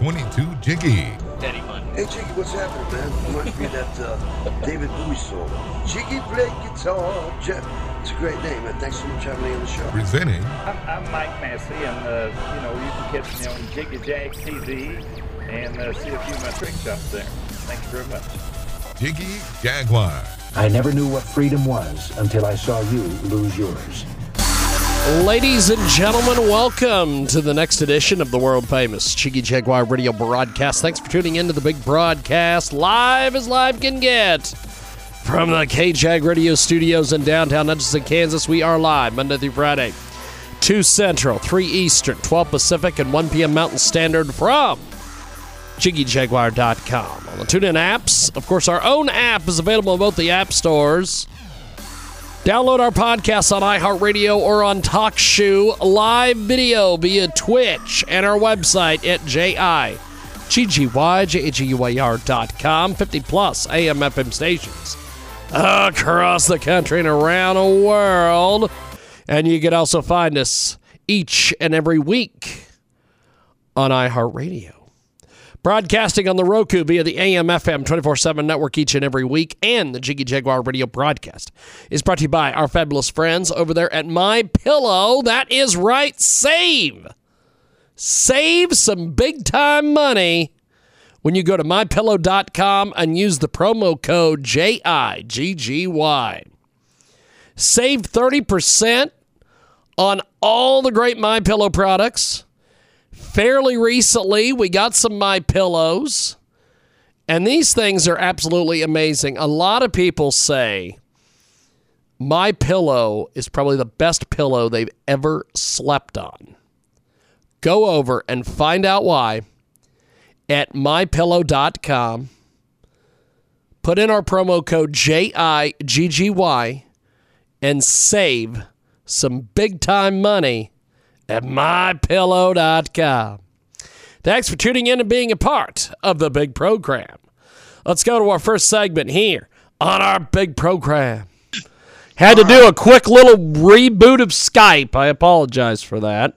22 Jiggy. Hey Jiggy, what's happening, man? Reminds me of that uh, David Bowie song. Jiggy play guitar. Jeff, it's a great name, man. Thanks so much for having me on the show. Presenting I'm, I'm Mike Massey, and uh, you know you can catch me on Jiggy Jag TV and uh, see a few of my trick shots there. Thank you very much. Jiggy Jaguar. I never knew what freedom was until I saw you lose yours. Ladies and gentlemen, welcome to the next edition of the world famous Jiggy Jaguar radio broadcast. Thanks for tuning in to the big broadcast, live as live can get. From the KJAG radio studios in downtown Hutchinson, Kansas, we are live Monday through Friday, 2 Central, 3 Eastern, 12 Pacific, and 1 p.m. Mountain Standard from JiggyJaguar.com. On the TuneIn apps, of course, our own app is available in both the app stores. Download our podcast on iHeartRadio or on TalkShoe live video via Twitch and our website at JIGGYJAGUAR.com. 50 plus AM FM stations across the country and around the world. And you can also find us each and every week on iHeartRadio. Broadcasting on the Roku via the AM FM 24 7 network each and every week, and the Jiggy Jaguar radio broadcast is brought to you by our fabulous friends over there at My Pillow. That is right, save. Save some big time money when you go to mypillow.com and use the promo code JIGGY. Save 30% on all the great My Pillow products fairly recently we got some my pillows. And these things are absolutely amazing. A lot of people say my pillow is probably the best pillow they've ever slept on. Go over and find out why at mypillow.com put in our promo code j-i-g-g-y and save some big time money at mypillow.com. Thanks for tuning in and being a part of the big program. Let's go to our first segment here on our big program. Had to do a quick little reboot of Skype. I apologize for that.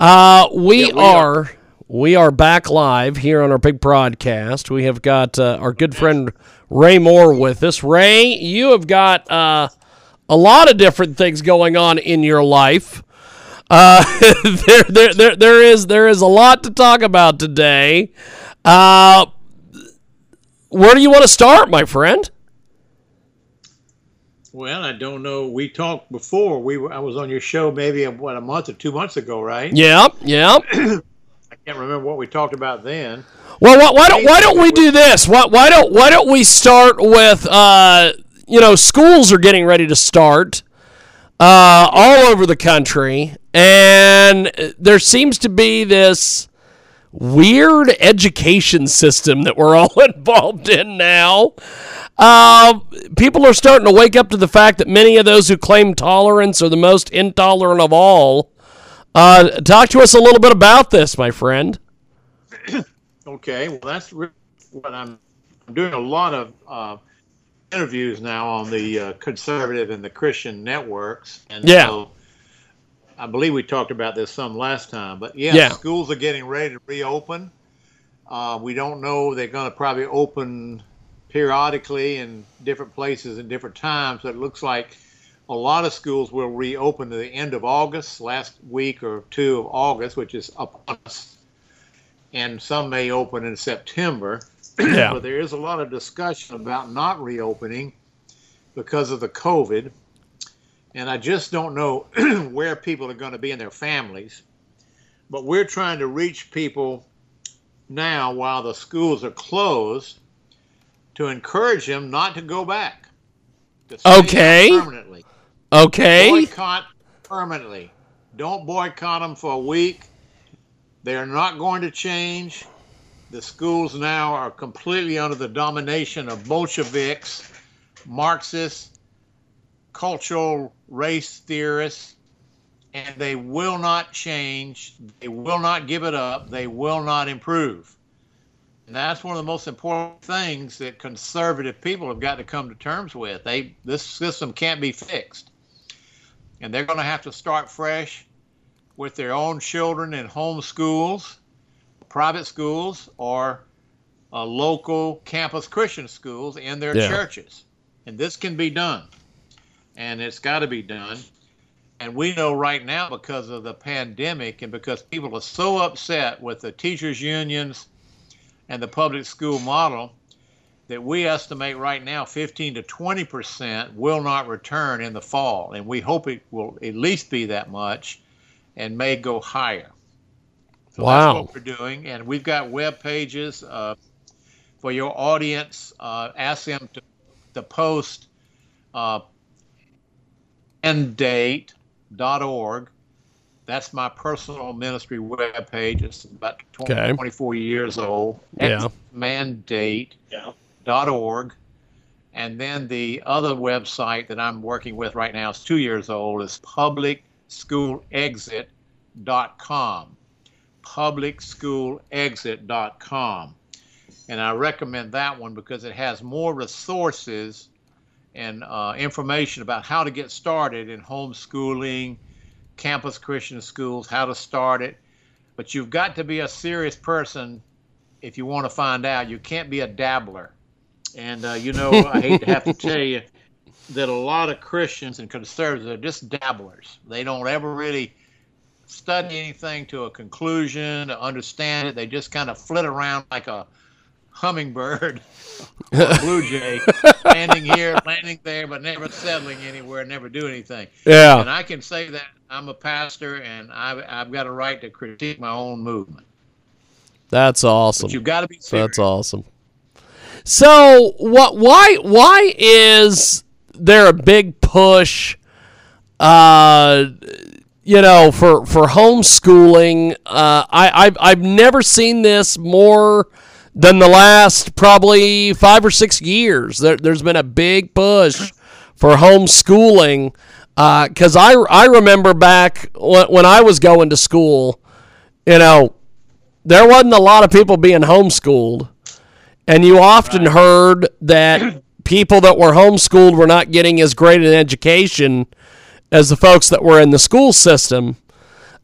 Uh, we, Yeah, we are, are. we are back live here on our big broadcast. We have got uh, our good friend Ray Moore with us. Ray, you have got uh, a lot of different things going on in your life. Uh, there, there, there, there is there is a lot to talk about today. Uh, where do you want to start, my friend? Well, I don't know. We talked before. We were, I was on your show maybe what a month or two months ago, right? Yeah, yeah. I can't remember what we talked about then. Well, why, why don't why don't we do this? Why, why don't why don't we start with uh, you know schools are getting ready to start uh, all over the country, and there seems to be this weird education system that we're all involved in now. Uh, people are starting to wake up to the fact that many of those who claim tolerance are the most intolerant of all. Uh, talk to us a little bit about this, my friend. Okay, well that's what I'm I'm doing a lot of uh, interviews now on the uh, conservative and the Christian networks, and Yeah. so I believe we talked about this some last time. But yeah, Yeah. schools are getting ready to reopen. Uh, we don't know; they're going to probably open periodically in different places and different times. But it looks like a lot of schools will reopen to the end of August, last week or two of August, which is up us. and some may open in September. Yeah. but there is a lot of discussion about not reopening because of the COVID. And I just don't know where people are going to be in their families. But we're trying to reach people now while the schools are closed to encourage them not to go back. to Okay. Permanently. Okay. Boycott permanently. Don't boycott them for a week. They are not going to change. The schools now are completely under the domination of Bolsheviks, Marxists, cultural race theorists, and they will not change. They will not give it up. They will not improve. And that's one of the most important things that conservative people have got to come to terms with. They this system can't be fixed. And they're going to have to start fresh with their own children in home schools, private schools, or uh, local campus Christian schools in their Yeah. churches. And this can be done. And it's got to be done. And we know right now because of the pandemic and because people are so upset with the teachers' unions and the public school model that we estimate right now 15 to 20 percent will not return in the fall. And we hope it will at least be that much and may go higher. So Wow. that's what we're doing. And we've got web pages uh, for your audience. Uh, ask them to, to post uh, enddate.org. That's my personal ministry web page. It's about 20, Okay. 24 years old. Yeah. Mandate.org. And then the other website that I'm working with right now is two years old is publicschoolexit.com. Publicschoolexit.com. And I recommend that one because it has more resources and uh, information about how to get started in homeschooling, campus Christian schools, how to start it. But you've got to be a serious person if you want to find out. You can't be a dabbler. And, uh, you know, I hate to have to tell you that a lot of Christians and conservatives are just dabblers. They don't ever really study anything to a conclusion, to understand it. They just kind of flit around like a hummingbird a blue jay, landing here, landing there, but never settling anywhere, never do anything. Yeah. And I can say that I'm a pastor and I've, I've got a right to critique my own movement. That's awesome. But you've got to be That's awesome. So what? Why? Why is there a big push? Uh, you know, for for homeschooling. Uh, I I've, I've never seen this more than the last probably five or six years. There, there's been a big push for homeschooling. Because I I remember back when, when I was going to school, you know, there wasn't a lot of people being homeschooled. And you often heard that people that were homeschooled were not getting as great an education as the folks that were in the school system.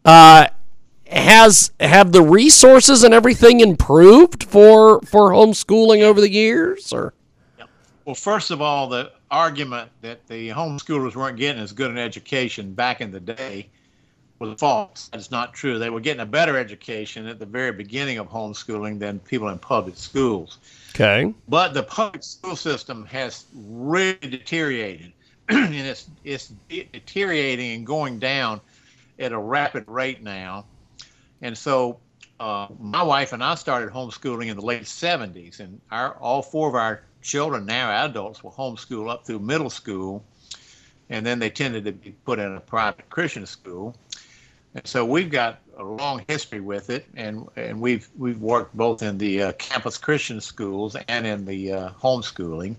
Uh, has have the resources and everything improved for for homeschooling over the years or Well, first of all, the argument that the homeschoolers weren't getting as good an education back in the day was false. That's not true. They were getting a better education at the very beginning of homeschooling than people in public schools. okay But the public school system has really deteriorated, and it's it's deteriorating and going down at a rapid rate now. And so, uh, my wife and I started homeschooling in the late '70s, and our all four of our children now adults will homeschool up through middle school, and then they tended to be put in a private Christian school. And so we've got a long history with it, and and we've we've worked both in the uh, campus Christian schools and in the uh, homeschooling.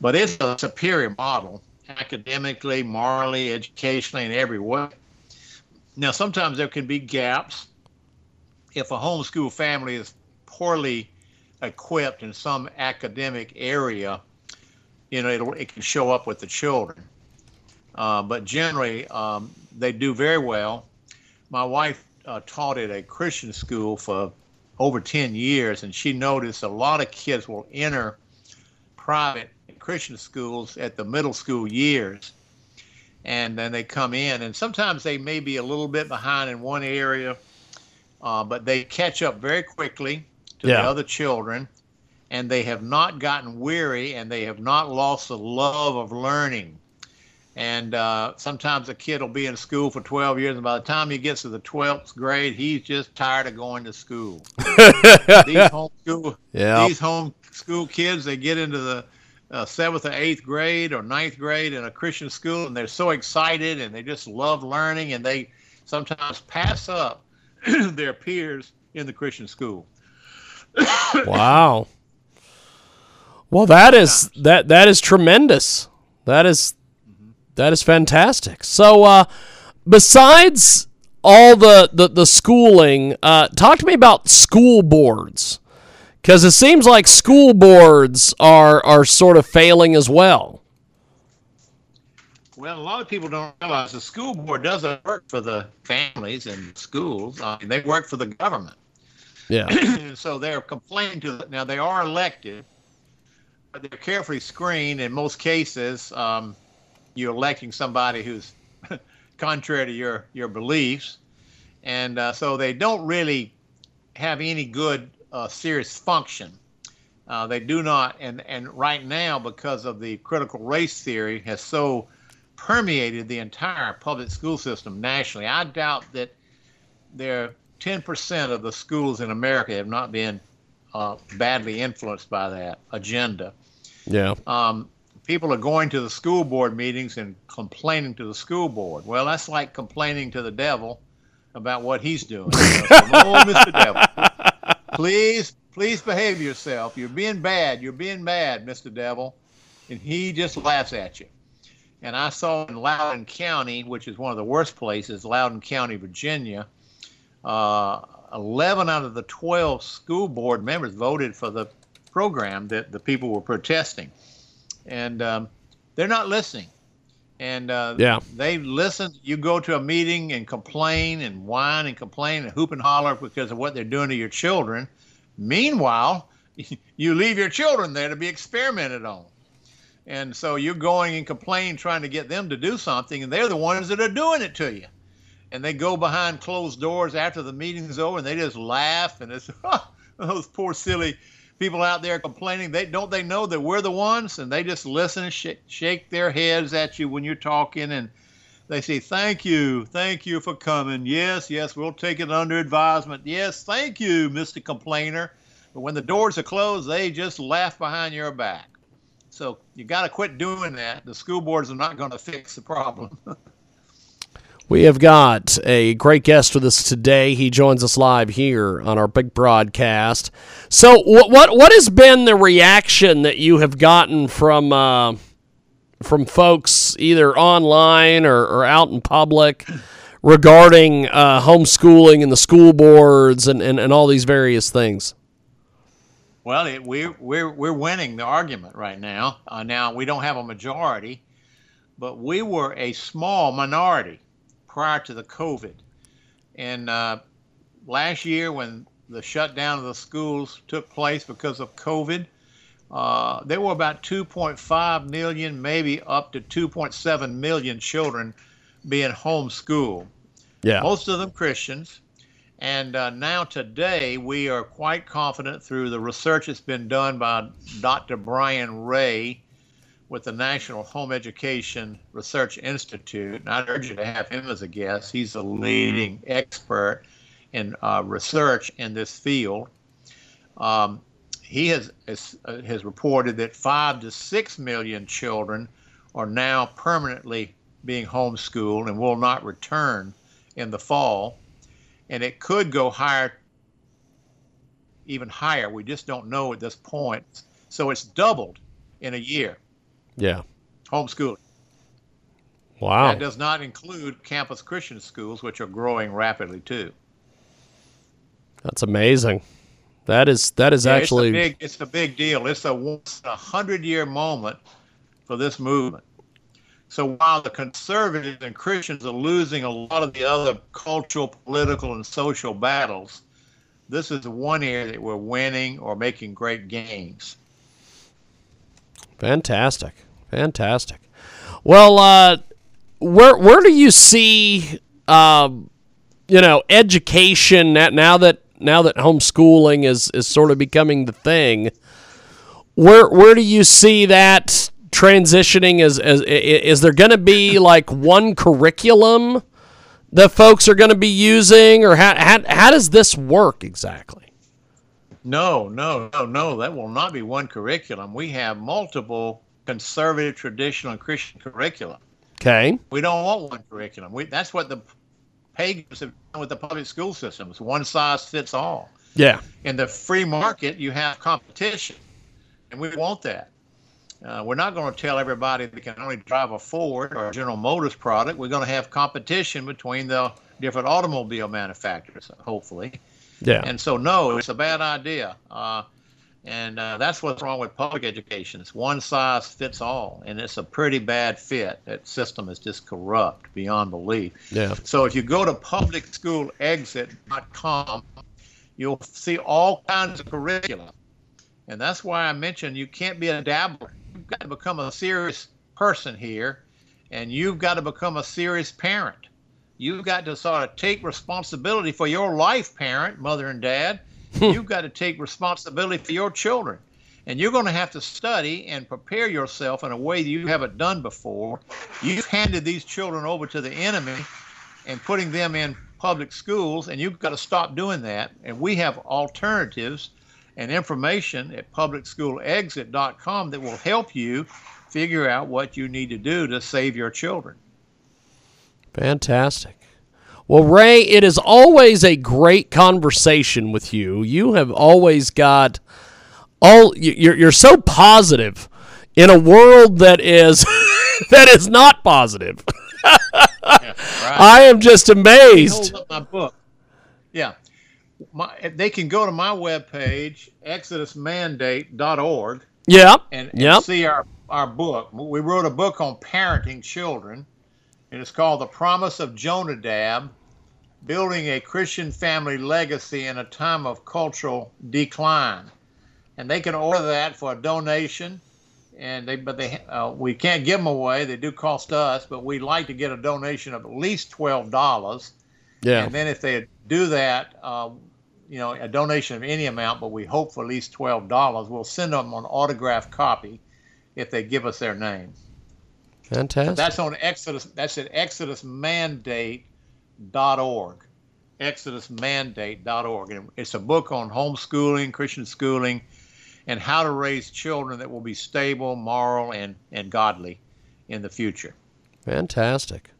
But it's a superior model academically, morally, educationally, in every way. Now, sometimes there can be gaps if a homeschool family is poorly equipped in some academic area. You know, it'll, it can show up with the children. Uh, but generally, um, they do very well. My wife uh, taught at a Christian school for over 10 years, and she noticed a lot of kids will enter private Christian schools at the middle school years. And then they come in, and sometimes they may be a little bit behind in one area, uh, but they catch up very quickly to Yeah. the other children, and they have not gotten weary, and they have not lost the love of learning. And uh, sometimes a kid will be in school for 12 years, and by the time he gets to the 12th grade, he's just tired of going to school. these homeschool, Yeah. these homeschool kids, they get into the uh, seventh or eighth grade or ninth grade in a Christian school, and they're so excited and they just love learning, and they sometimes pass up their peers in the Christian school. Wow. Well, that is that that is tremendous. That is that is fantastic. So, uh, besides all the the, the schooling, uh, talk to me about school boards, because it seems like school boards are are sort of failing as well. Well, a lot of people don't realize the school board doesn't work for the families and schools. I mean, they work for the government. Yeah. and so they're complaining to now they are elected but they're carefully screened in most cases um, you're electing somebody who's contrary to your your beliefs and uh, so they don't really have any good uh, serious function uh, they do not and and right now because of the critical race theory has so permeated the entire public school system nationally i doubt that there are 10% of the schools in America have not been uh, badly influenced by that agenda. Yeah. Um, people are going to the school board meetings and complaining to the school board. Well, that's like complaining to the devil about what he's doing. You know, so, oh, Mr. Devil, please, please behave yourself. You're being bad. You're being bad, Mr. Devil. And he just laughs at you. And I saw in Loudoun County, which is one of the worst places, Loudoun County, Virginia, uh, 11 out of the 12 school board members voted for the program that the people were protesting. And um, they're not listening. And uh, Yeah. they listen. You go to a meeting and complain and whine and complain and hoop and holler because of what they're doing to your children. Meanwhile, you leave your children there to be experimented on. And so you're going and complaining, trying to get them to do something, and they're the ones that are doing it to you and they go behind closed doors after the meeting's over and they just laugh and it's those poor silly people out there complaining they don't they know that we're the ones? And they just listen and sh- shake their heads at you when you're talking and they say thank you thank you for coming. Yes yes we'll take it under advisement. Yes thank you mr complainer. But when the doors are closed they just laugh behind your back. So you got to quit doing that. The school boards are not going to fix the problem We have got a great guest with us today. He joins us live here on our big broadcast. So, what what what has been the reaction that you have gotten from uh, from folks either online or, or out in public regarding uh, homeschooling and the school boards and, and, and all these various things? Well, it, we're we're we're winning the argument right now. Uh, now we don't have a majority, but we were a small minority prior to the COVID. And uh, last year, when the shutdown of the schools took place because of COVID, uh, there were about 2.5 million, maybe up to 2.7 million children being homeschooled. Yeah. Most of them Christians. And uh, now, today, we are quite confident through the research that's been done by Dr. Brian Ray with the National Home Education Research Institute. And I'd urge you to have him as a guest. He's a leading expert in uh, research in this field. Um, he has, uh, has reported that five to six million children are now permanently being homeschooled and will not return in the fall. And it could go higher, even higher. We just don't know at this point. So it's doubled in a year, Yeah. homeschooling. Wow. That does not include campus Christian schools, which are growing rapidly too. That's amazing. That is that is Yeah, actually it's a big, it's a big deal. It's a once a hundred year moment for this movement. So while the conservatives and Christians are losing a lot of the other cultural, political, and social battles, this is the one area that we're winning or making great gains. Fantastic, fantastic. Well, uh, where where do you see um, you know, education now that now that homeschooling is is sort of becoming the thing, where where do you see that transitioning? Is as is there going to be like one curriculum that folks are going to be using, or how how how does this work exactly? No, no, no, no. That will not be one curriculum. We have multiple conservative, traditional, Christian curricula. Okay. We don't want one curriculum. We, that's what the pagans have done with the public school systems. One size fits all. Yeah. In the free market, you have competition, and we want that. Uh, we're not going to tell everybody they can only drive a Ford or a General Motors product. We're going to have competition between the different automobile manufacturers, hopefully. Yeah. And so, no, it's a bad idea. Uh, and uh, that's what's wrong with public education. It's one size fits all, and it's a pretty bad fit. That system is just corrupt beyond belief. Yeah. So if you go to publicschoolexit.com, you'll see all kinds of curricula. And that's why I mentioned you can't be a dabbler. You've got to become a serious person here, and you've got to become a serious parent. You've got to sort of take responsibility for your life, parent, mother, and dad. Hmm. You've got to take responsibility for your children. And you're going to have to study and prepare yourself in a way that you haven't done before. You've handed these children over to the enemy and putting them in public schools, and you've got to stop doing that. And we have alternatives and information at publicschoolexit.com that will help you figure out what you need to do to save your children. Fantastic. Well, Ray, it is always a great conversation with you. You have always got all you're you're so positive in a world that is that is not positive. yeah, right. I am just amazed. Hold up my book. Yeah. My, they can go to my webpage, exodusmandate.org. Yeah. And, and yep. see our, our book. We wrote a book on parenting children, and it's called The Promise of Jonadab Building a Christian Family Legacy in a Time of Cultural Decline. And they can order that for a donation. And they, but they, uh, we can't give them away. They do cost us, but we'd like to get a donation of at least twelve dollars. Yeah. And then if they do that, uh, you know, a donation of any amount, but we hope for at least twelve dollars, we'll send them an autographed copy if they give us their name. Fantastic. That's on Exodus. That's at ExodusMandate.org. ExodusMandate.org. And it's a book on homeschooling, Christian schooling, and how to raise children that will be stable, moral, and, and godly in the future. Fantastic.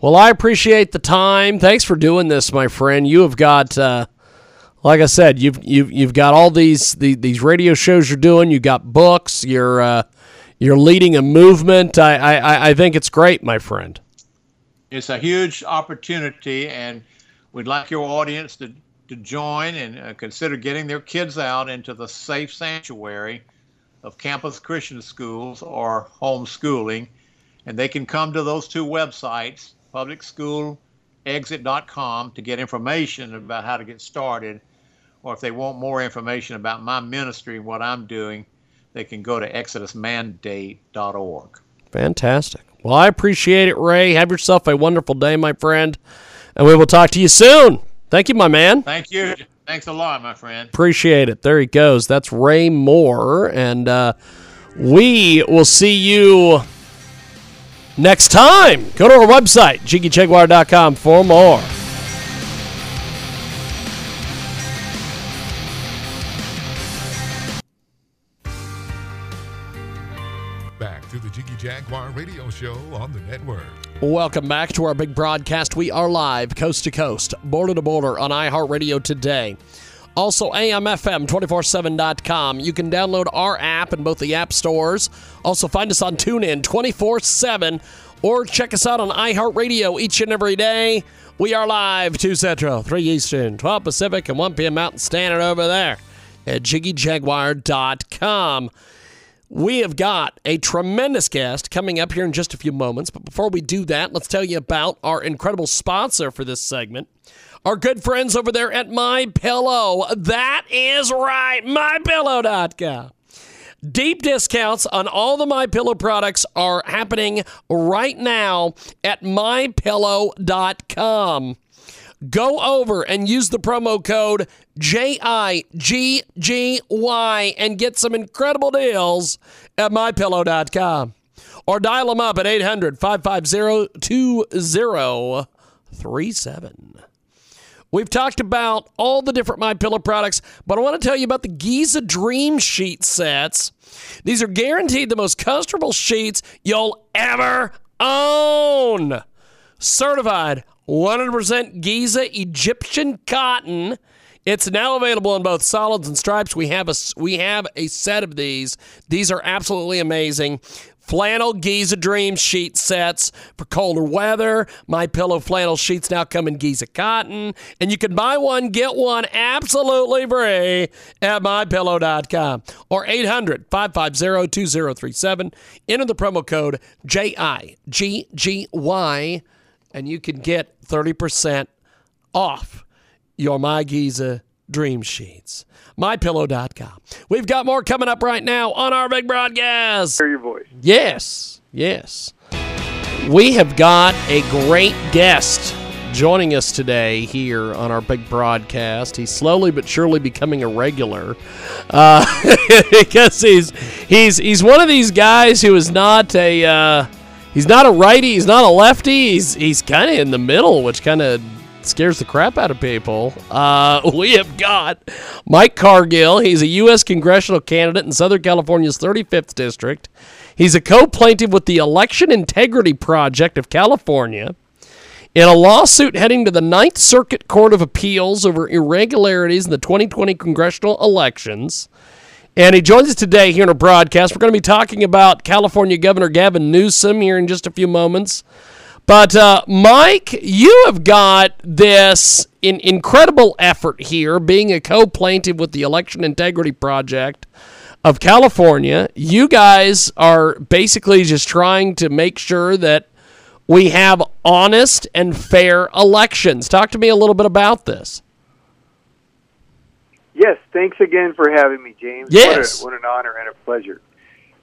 Well, I appreciate the time. Thanks for doing this, my friend. You have got, uh, like I said, you've you've you've got all these the, these radio shows you're doing. You got books. You're uh, you're leading a movement. I, I I think it's great, my friend. It's a huge opportunity, and we'd like your audience to to join and uh, consider getting their kids out into the safe sanctuary of campus Christian schools or homeschooling. And they can come to those two websites, publicschoolexit.com, to get information about how to get started. Or if they want more information about my ministry and what I'm doing, they can go to exodusmandate.org. Fantastic. Well, I appreciate it, Ray. Have yourself a wonderful day, my friend. And we will talk to you soon. Thank you, my man. Thank you. Thanks a lot, my friend. Appreciate it. There he goes. That's Ray Moore. And uh, we will see you next time. Go to our website, jiggyjaguar.com, for more. To the Jiggy Jaguar radio show on the network. Welcome back to our big broadcast. We are live, coast to coast, border to border on iHeartRadio today. Also, AMFM247.com. You can download our app in both the app stores. Also, find us on TuneIn 24 7 or check us out on iHeartRadio each and every day. We are live 2 Central, 3 Eastern, 12 Pacific, and 1 p.m. Mountain Standard over there at JiggyJaguar.com. We have got a tremendous guest coming up here in just a few moments. But before we do that, let's tell you about our incredible sponsor for this segment. Our good friends over there at My Pillow. That is right, mypillow.com. Deep discounts on all the My Pillow products are happening right now at mypillow.com. Go over and use the promo code JIGGY and get some incredible deals at mypillow.com. Or dial them up at 800 550 2037. We've talked about all the different My Pillow products, but I want to tell you about the Giza Dream Sheet sets. These are guaranteed the most comfortable sheets you'll ever own. Certified 100% Giza Egyptian cotton. It's now available in both solids and stripes. We have a we have a set of these. These are absolutely amazing. Flannel Giza Dream sheet sets for colder weather. My Pillow flannel sheets now come in Giza cotton, and you can buy one get one absolutely free at mypillow.com or 800-550-2037. Enter the promo code J I G G Y and you can get 30% off your My Giza Dream Sheets. MyPillow.com. We've got more coming up right now on our big broadcast. Hear your voice. Yes, yes. We have got a great guest joining us today here on our big broadcast. He's slowly but surely becoming a regular uh, because he's he's he's one of these guys who is not a uh, he's not a righty, he's not a lefty. He's he's kind of in the middle, which kind of scares the crap out of people. Uh, we have got Mike Cargile. He's a U.S. congressional candidate in Southern California's 35th district. He's a co-plaintiff with the Election Integrity Project of California in a lawsuit heading to the Ninth Circuit Court of Appeals over irregularities in the 2020 congressional elections. And he joins us today here in a broadcast. We're going to be talking about California Governor Gavin Newsom here in just a few moments. But uh, Mike, you have got this in- incredible effort here, being a co-plaintiff with the Election Integrity Project of California. You guys are basically just trying to make sure that we have honest and fair elections. Talk to me a little bit about this. Yes, thanks again for having me, James. Yes. What, a, what an honor and a pleasure.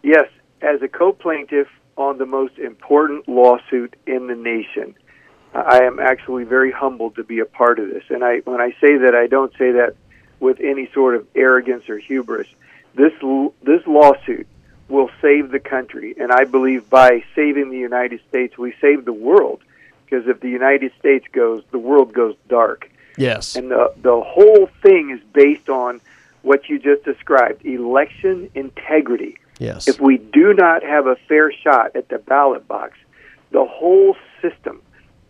Yes, as a co plaintiff on the most important lawsuit in the nation, I am actually very humbled to be a part of this. And I, when I say that, I don't say that with any sort of arrogance or hubris. This, this lawsuit will save the country. And I believe by saving the United States, we save the world. Because if the United States goes, the world goes dark. Yes. And the, the whole thing is based on what you just described election integrity. Yes. If we do not have a fair shot at the ballot box, the whole system,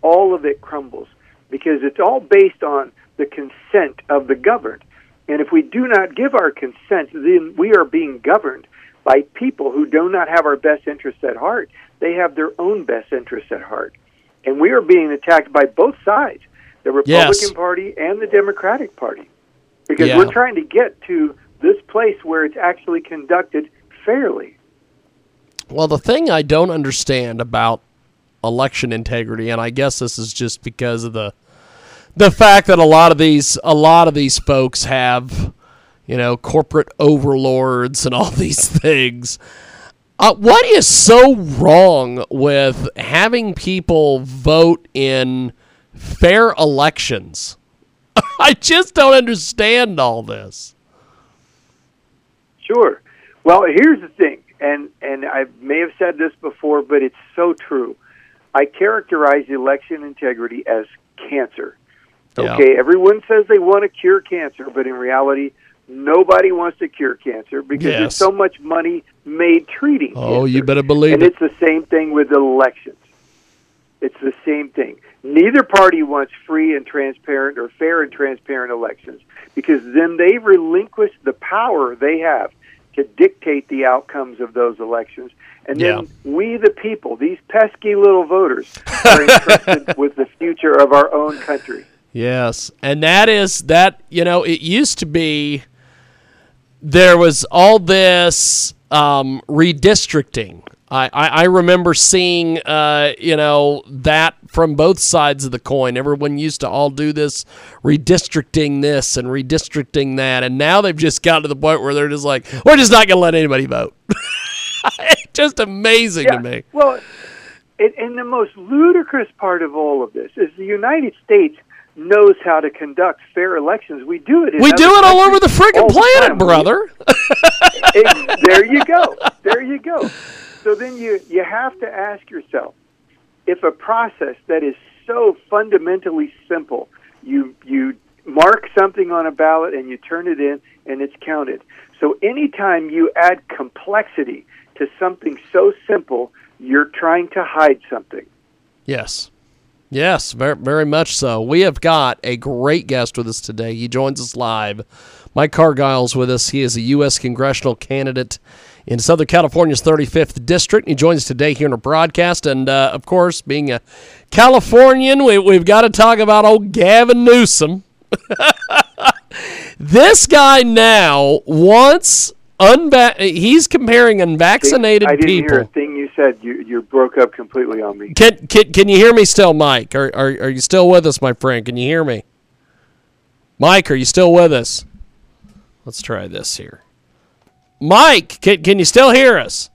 all of it crumbles because it's all based on the consent of the governed. And if we do not give our consent, then we are being governed by people who do not have our best interests at heart. They have their own best interests at heart. And we are being attacked by both sides the Republican Yes. Party and the Democratic Party because Yeah. we're trying to get to this place where it's actually conducted fairly. Well, the thing I don't understand about election integrity, and I guess this is just because of the the fact that a lot of these a lot of these folks have, you know, corporate overlords and all these things. Uh, what is so wrong with having people vote in fair elections? I just don't understand all this. Sure. Well, here's the thing, and and I may have said this before, but it's so true. I characterize election integrity as cancer. Yeah. Okay, everyone says they want to cure cancer, but in reality, nobody wants to cure cancer because Yes. there's so much money made treating. Oh, cancer. you better believe and it. it's the same thing with elections. It's the same thing. Neither party wants free and transparent or fair and transparent elections because then they relinquish the power they have to dictate the outcomes of those elections. And then we, the people, these pesky little voters, are entrusted with the future of our own country. Yes, and that is that. You know, it used to be there was all this um, redistricting. I, I, remember seeing, uh, you know, that from both sides of the coin. Everyone used to all do this redistricting this and redistricting that, and now they've just got to the point where they're just like, we're just not going to let anybody vote. it's just amazing Yeah. to me. Well, and, and the most ludicrous part of all of this is the United States knows how to conduct fair elections. We do it. in We do it all over the countries friggin' all the planet, brother. There you go. There you go. So then you you have to ask yourself if a process that is so fundamentally simple, you you mark something on a ballot and you turn it in and it's counted. So anytime you add complexity to something so simple, you're trying to hide something. Yes. Yes, very, very much so. We have got a great guest with us today. He joins us live. Mike Cargile's with us. He is a U.S. congressional candidate in Southern California's 35th District. He joins us today here in a broadcast. And, uh, of course, being a Californian, we, we've got to talk about old Gavin Newsom. this guy now wants unva- he's comparing unvaccinated I didn't people. hear a thing you said. You you broke up completely on me. Can, can can you hear me still, Mike? Are, are are you still with us, my friend? Can you hear me? Mike, are you still with us? Let's try this here. Mike, can can you still hear us?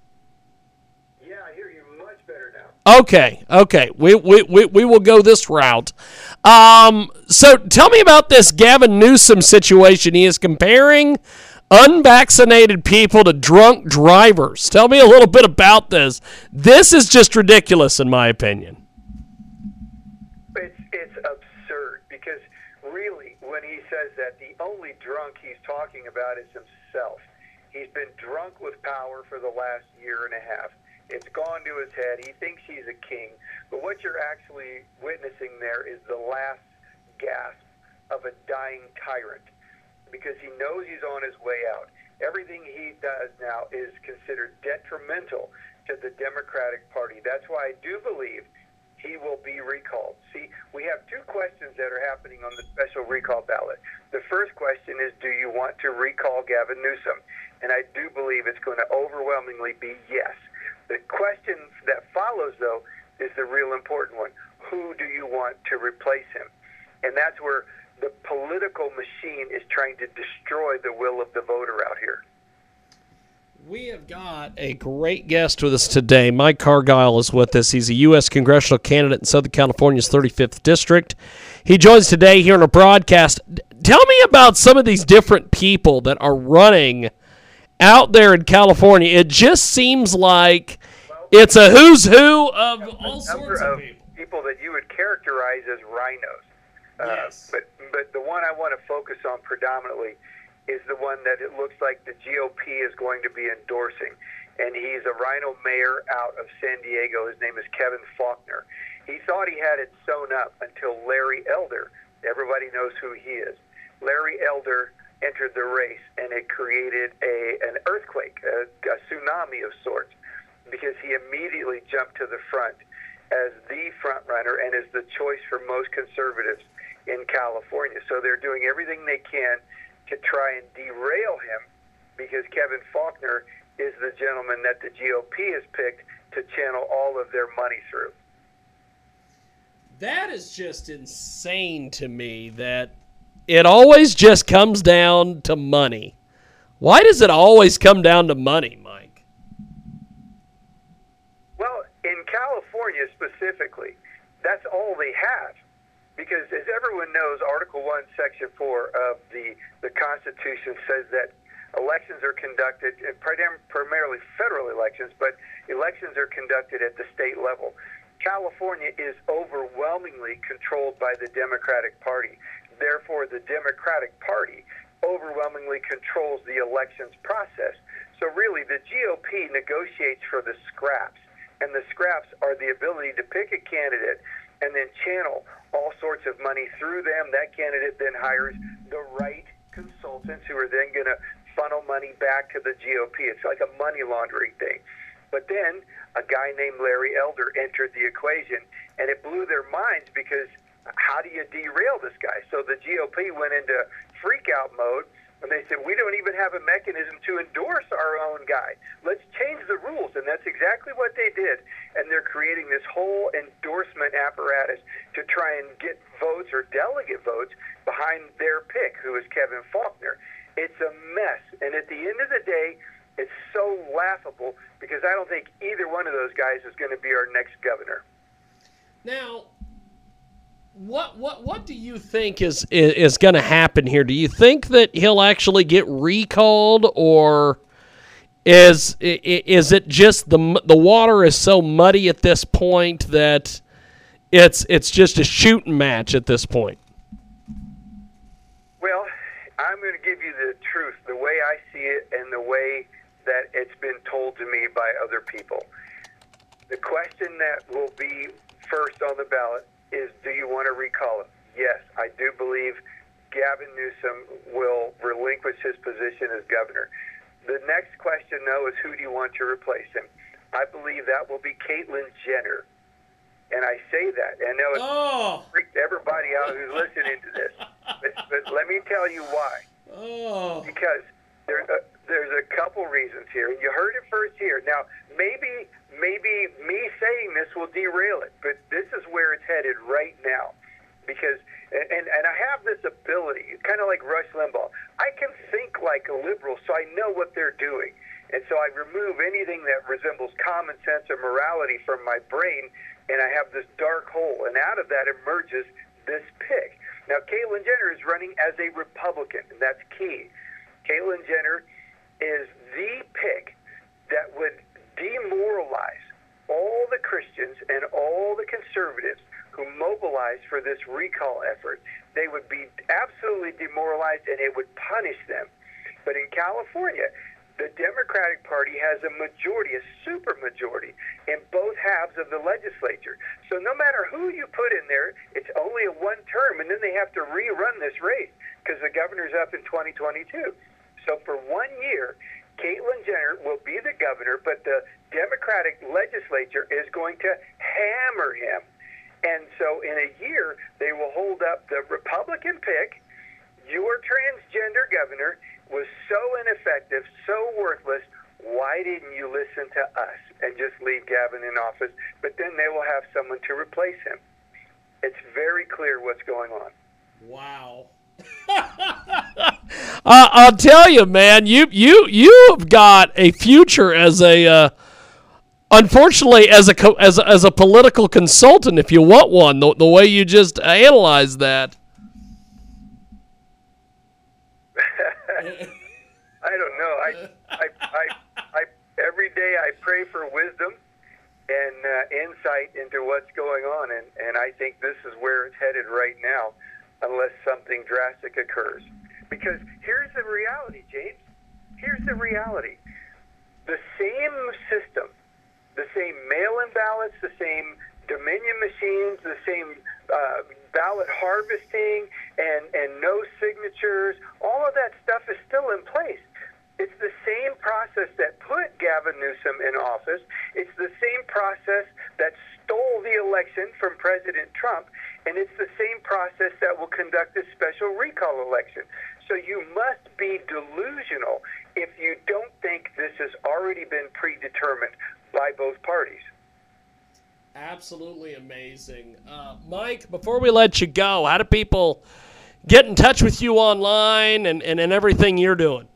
Yeah, I hear you much better now. Okay, okay. We we, we, we will go this route. Um, so tell me about this Gavin Newsom situation. He is comparing unvaccinated people to drunk drivers. Tell me a little bit about this. This is just ridiculous, in my opinion. It's it's absurd because really, when he says that, the only drunk he's talking about is himself. He's been drunk with power for the last year and a half. It's gone to his head. He thinks he's a king, but what you're actually witnessing there is the last gasp of a dying tyrant because he knows he's on his way out. Everything he does now is considered detrimental to the Democratic Party. That's why I do believe he will be recalled. See, we have two questions that are happening on the special recall ballot. The first question is Do you want to recall Gavin Newsom? And I do believe it's going to overwhelmingly be yes. The question that follows, though, is the real important one Who do you want to replace him? And that's where the political machine is trying to destroy the will of the voter out here. We have got a great guest with us today. Mike Cargile is with us. He's a U.S. congressional candidate in Southern California's 35th District. He joins today here on a broadcast. Tell me about some of these different people that are running out there in California. It just seems like it's a who's who of all sorts of people. people that you would characterize as rhinos. Uh, But but the one I want to focus on predominantly is the one that it looks like the GOP is going to be endorsing, and he's a rhino mayor out of San Diego. His name is Kevin Faulconer. He thought he had it sewn up until Larry Elder. Everybody knows who he is. Larry Elder entered the race, and it created a an earthquake, a, a tsunami of sorts, because he immediately jumped to the front as the front runner and is the choice for most conservatives in California. So they're doing everything they can to try and derail him because Kevin Faulconer is the gentleman that the GOP has picked to channel all of their money through. That is just insane to me that it always just comes down to money. Why does it always come down to money, Mike? Well, in California specifically, that's all they have. Because as everyone knows, Article 1, Section 4 of the, the Constitution says that elections are conducted, primarily federal elections, but elections are conducted at the state level. California is overwhelmingly controlled by the Democratic Party. Therefore, the Democratic Party overwhelmingly controls the elections process. So, really, the GOP negotiates for the scraps, and the scraps are the ability to pick a candidate and then channel all sorts of money through them. That candidate then hires the right consultants who are then going to funnel money back to the GOP. It's like a money laundering thing. But then a guy named Larry Elder entered the equation, and it blew their minds because how do you derail this guy? So the GOP went into freak out mode, and they said, We don't even have a mechanism to endorse our own guy. Let's change the rules. And that's exactly what they did. And they're creating this whole endorsement apparatus to try and get votes or delegate votes behind their pick, who is Kevin Faulconer. It's a mess. And at the end of the day, it's so laughable because I don't think either one of those guys is going to be our next governor. Now, What what what do you think is is, is going to happen here? Do you think that he'll actually get recalled, or is is it just the the water is so muddy at this point that it's it's just a shooting match at this point? Well, I'm going to give you the truth, the way I see it, and the way that it's been told to me by other people. The question that will be first on the ballot is do you want to recall him? Yes, I do believe Gavin Newsom will relinquish his position as governor. The next question, though, is who do you want to replace him? I believe that will be Caitlyn Jenner. And I say that, and know it oh. freaked everybody out who's listening to this. But, but let me tell you why. Oh. Because there, uh, there's a couple reasons here. You heard it first here. Now, maybe maybe me saying this will derail it, but this is where it's headed right now. Because and and I have this ability, kind of like Rush Limbaugh. I can think like a liberal, so I know what they're doing, and so I remove anything that resembles common sense or morality from my brain, and I have this dark hole, and out of that emerges this pig. Now, Caitlyn Jenner is running as a Republican, and that's key. Caitlyn Jenner is the pick that would demoralize all the Christians and all the conservatives who mobilized for this recall effort. They would be absolutely demoralized and it would punish them. But in California, the Democratic Party has a majority, a super majority, in both halves of the legislature. So no matter who you put in there, it's only a one term, and then they have to rerun this race because the governor's up in 2022. So for one year, Caitlyn Jenner will be the governor, but the Democratic legislature is going to hammer him. And so in a year, they will hold up the Republican pick. Your transgender governor was so ineffective, so worthless. Why didn't you listen to us and just leave Gavin in office? But then they will have someone to replace him. It's very clear what's going on. Wow. Uh, I'll tell you, man, you you you have got a future as a, uh, unfortunately, as a as a, as a political consultant, if you want one. The, the way you just analyze that. I don't know. I, I, I, I, every day I pray for wisdom and uh, insight into what's going on, and, and I think this is where it's headed right now, unless something drastic occurs. Because here's the reality, James. Here's the reality. The same system, the same mail-in ballots, the same Dominion machines, the same uh, ballot harvesting, and and no signatures. All of that stuff is still in place. It's the same process that put Gavin Newsom in office. It's the same process that stole the election from President Trump, and it's the same process that will conduct a special recall election. So you must be delusional if you don't think this has already been predetermined by both parties. Absolutely amazing. Uh, Mike, before we let you go, how do people get in touch with you online and, and, and everything you're doing?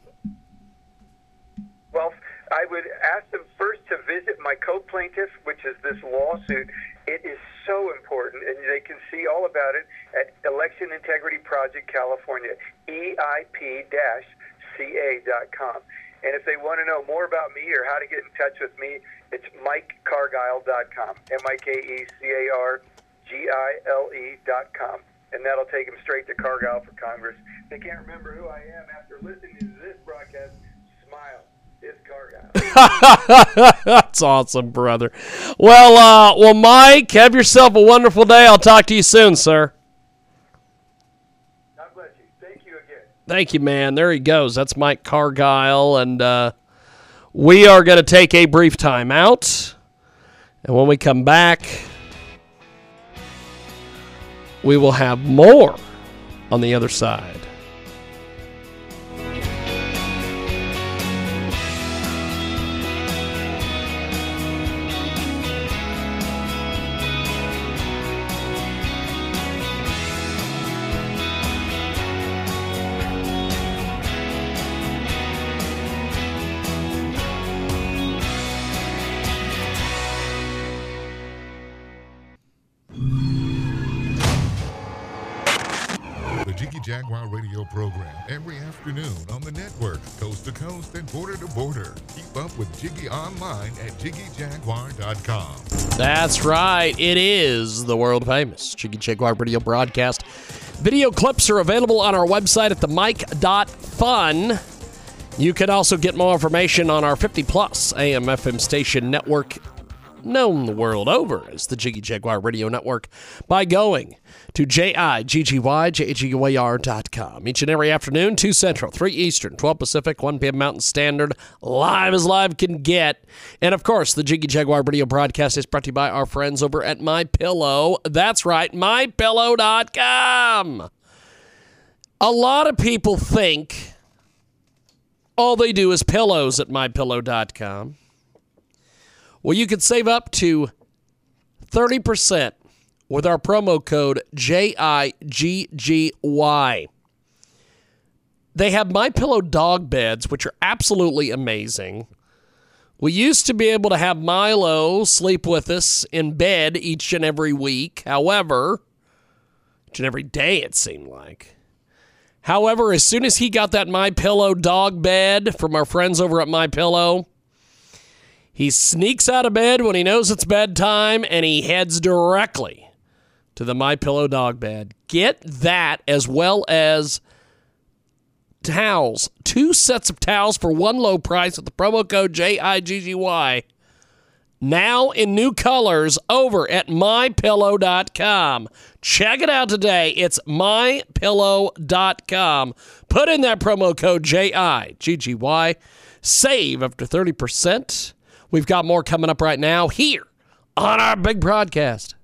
Well, I would ask them first to visit my co-plaintiff, which is this lawsuit. It is so important, and they can see all about it at Election Integrity Project California, EIP-CA.com. And if they want to know more about me or how to get in touch with me, it's MikeCargile.com. M-I-K-E-C-A-R-G-I-L-E.com. And that'll take them straight to Cargile for Congress. If they can't remember who I am after listening to this broadcast, smile. That's awesome, brother. Well, uh, well, Mike, have yourself a wonderful day. I'll talk to you soon, sir. God bless you. Thank you again. Thank you, man. There he goes. That's Mike Cargile, and uh, we are going to take a brief time out. And when we come back, we will have more on the other side. With Jiggy online at jiggyjaguar.com. That's right. It is the world famous Jiggy Jaguar radio broadcast. Video clips are available on our website at themic.fun. You can also get more information on our 50 plus AM FM station network, known the world over as the Jiggy Jaguar Radio Network, by going to J-I-G-G-Y-J-A-G-U-A-R.com. Each and every afternoon, 2 Central, 3 Eastern, 12 Pacific, 1 p.m. Mountain Standard, live as live can get. And of course, the Jiggy Jaguar Radio broadcast is brought to you by our friends over at My Pillow. That's right, MyPillow.com. A lot of people think all they do is pillows at mypillow.com. Well, you could save up to 30% with our promo code JIGGY. They have My Pillow dog beds, which are absolutely amazing. We used to be able to have Milo sleep with us in bed each and every week. However, each and every day it seemed like. However, as soon as he got that My Pillow dog bed from our friends over at My Pillow, he sneaks out of bed when he knows it's bedtime and he heads directly to the My Pillow dog bed. Get that as well as towels. Two sets of towels for one low price with the promo code JIGGY. Now in new colors over at mypillow.com. Check it out today. It's mypillow.com. Put in that promo code JIGGY. Save up to 30%. We've got more coming up right now here on our big broadcast.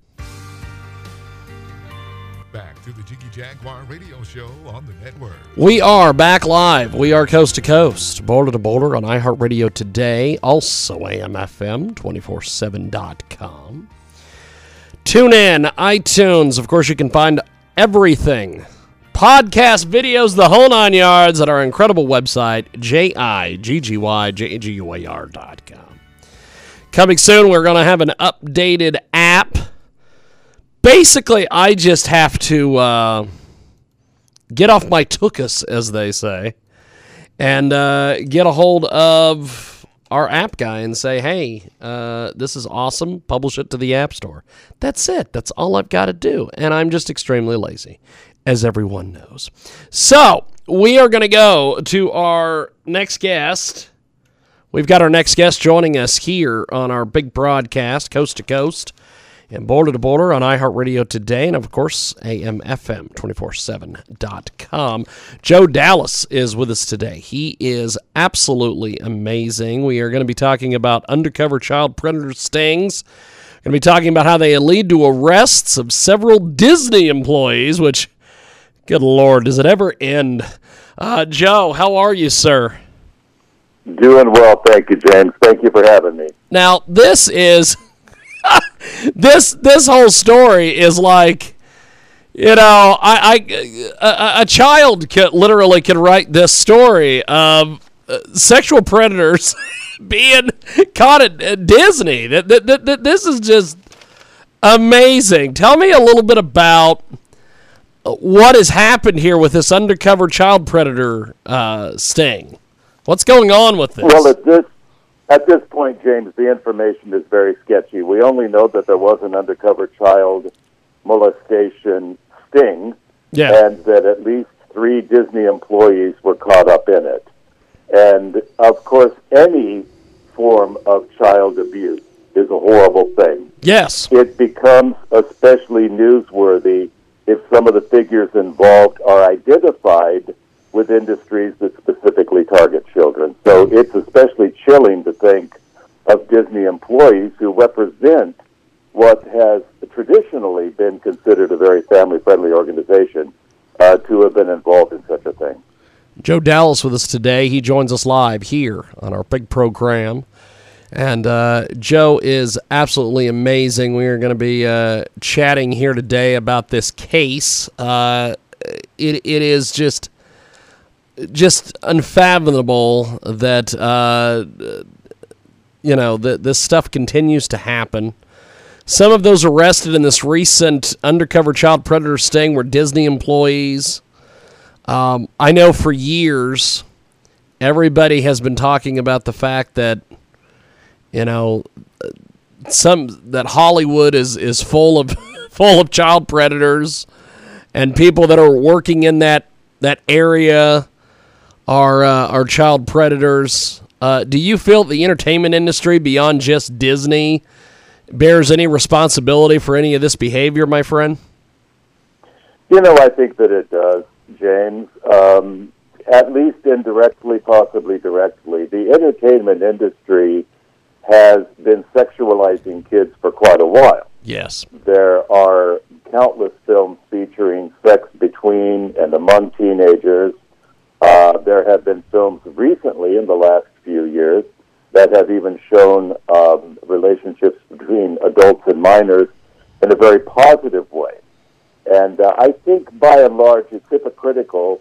Jaguar radio show on the network. We are back live. We are coast to coast, border to border on iHeartRadio today, also AMFM 247.com. Tune in, iTunes. Of course, you can find everything podcast, videos, the whole nine yards at our incredible website, J-I-G-G-Y-J-A-G-U-A-R.com. Coming soon, we're going to have an updated app. Basically, I just have to uh, get off my tuchus, as they say, and uh, get a hold of our app guy and say, hey, uh, this is awesome. Publish it to the App Store. That's it. That's all I've got to do. And I'm just extremely lazy, as everyone knows. So we are going to go to our next guest. We've got our next guest joining us here on our big broadcast, coast to coast and border to border on iHeartRadio today, and of course, AMFM247.com. Joe Dallas is with us today. He is absolutely amazing. We are going to be talking about undercover child predator stings. Going to be talking about how they lead to arrests of several Disney employees, which, good Lord, does it ever end? Uh, Joe, how are you, sir? Doing well, thank you, James. Thank you for having me. Now, this is this this whole story is like you know I, I a, a child could literally could write this story of uh, sexual predators being caught at, Disney. That, that, that, that this is just amazing. Tell me a little bit about what has happened here with this undercover child predator uh, sting. What's going on with this? Well, this at this point, James, the information is very sketchy. We only know that there was an undercover child molestation sting, yeah. and that at least three Disney employees were caught up in it. And of course, any form of child abuse is a horrible thing. Yes. It becomes especially newsworthy if some of the figures involved are identified with industries that specifically target children. So it's especially chilling to think of Disney employees who represent what has traditionally been considered a very family friendly organization uh, to have been involved in such a thing. Joe Dallas with us today. He joins us live here on our big program. And uh, Joe is absolutely amazing. We are going to be uh, chatting here today about this case. Uh, it, it is just just unfathomable that uh, you know that this stuff continues to happen. Some of those arrested in this recent undercover child predator sting were Disney employees. Um, I know for years, everybody has been talking about the fact that, you know, some that Hollywood is is full of full of child predators, and people that are working in that that area are uh, are child predators. Uh, do you feel the entertainment industry, beyond just Disney, bears any responsibility for any of this behavior, my friend? You know, I think that it does, James. Um, at least indirectly, possibly directly. The entertainment industry has been sexualizing kids for quite a while. Yes. There are countless films featuring sex between and among teenagers. Uh, there have been films recently in the last few years that have even shown um, relationships between adults and minors in a very positive way. And uh, I think by and large it's hypocritical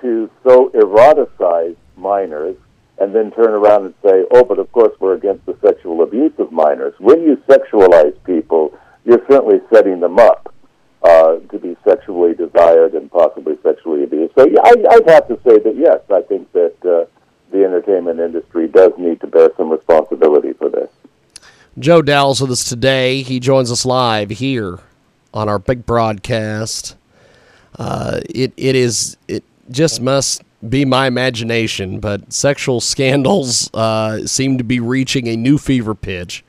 to so eroticize minors and then turn around and say, oh, but of course we're against the sexual abuse of minors. When you sexualize people, you're certainly setting them up uh, to be sexually desired and possibly sexually abused. So yeah, I, I'd have to say that yes, I think that uh, the entertainment industry does need to bear some responsibility for this. Joe Dallas with us today. He joins us live here on our big broadcast. Uh, it it is it just must be my imagination, but sexual scandals uh, seem to be reaching a new fever pitch.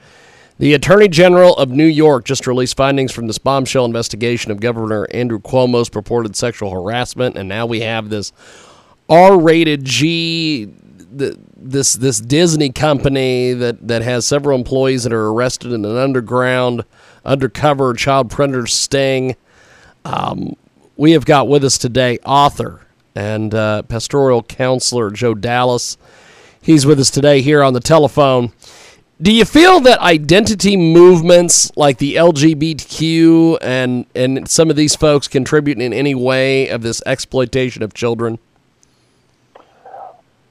The Attorney General of New York just released findings from this bombshell investigation of Governor Andrew Cuomo's purported sexual harassment, and now we have this R-rated G, this this Disney company that that has several employees that are arrested in an underground, undercover child predator sting. Um, we have got with us today author and uh, pastoral counselor Joe Dallas. He's with us today here on the telephone. Do you feel that identity movements like the LGBTQ and and some of these folks contribute in any way of this exploitation of children?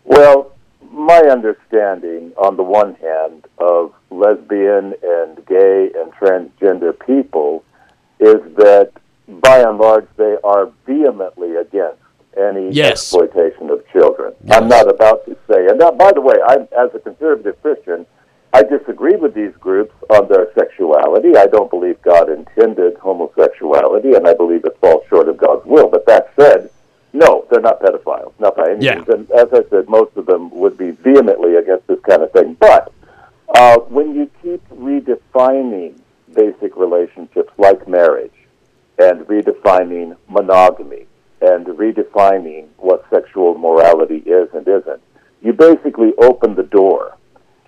Well, my understanding, on the one hand, of lesbian and gay and transgender people is that, by and large, they are vehemently against any yes. exploitation of children. Yes. I'm not about to say, and now, by the way, I'm as a conservative Christian, I disagree with these groups on their sexuality. I don't believe God intended homosexuality, and I believe it falls short of God's will. But that said, no, they're not pedophiles, not by any Yeah. means. And as I said, most of them would be vehemently against this kind of thing. But uh, when you keep redefining basic relationships like marriage and redefining monogamy and redefining what sexual morality is and isn't, you basically open the door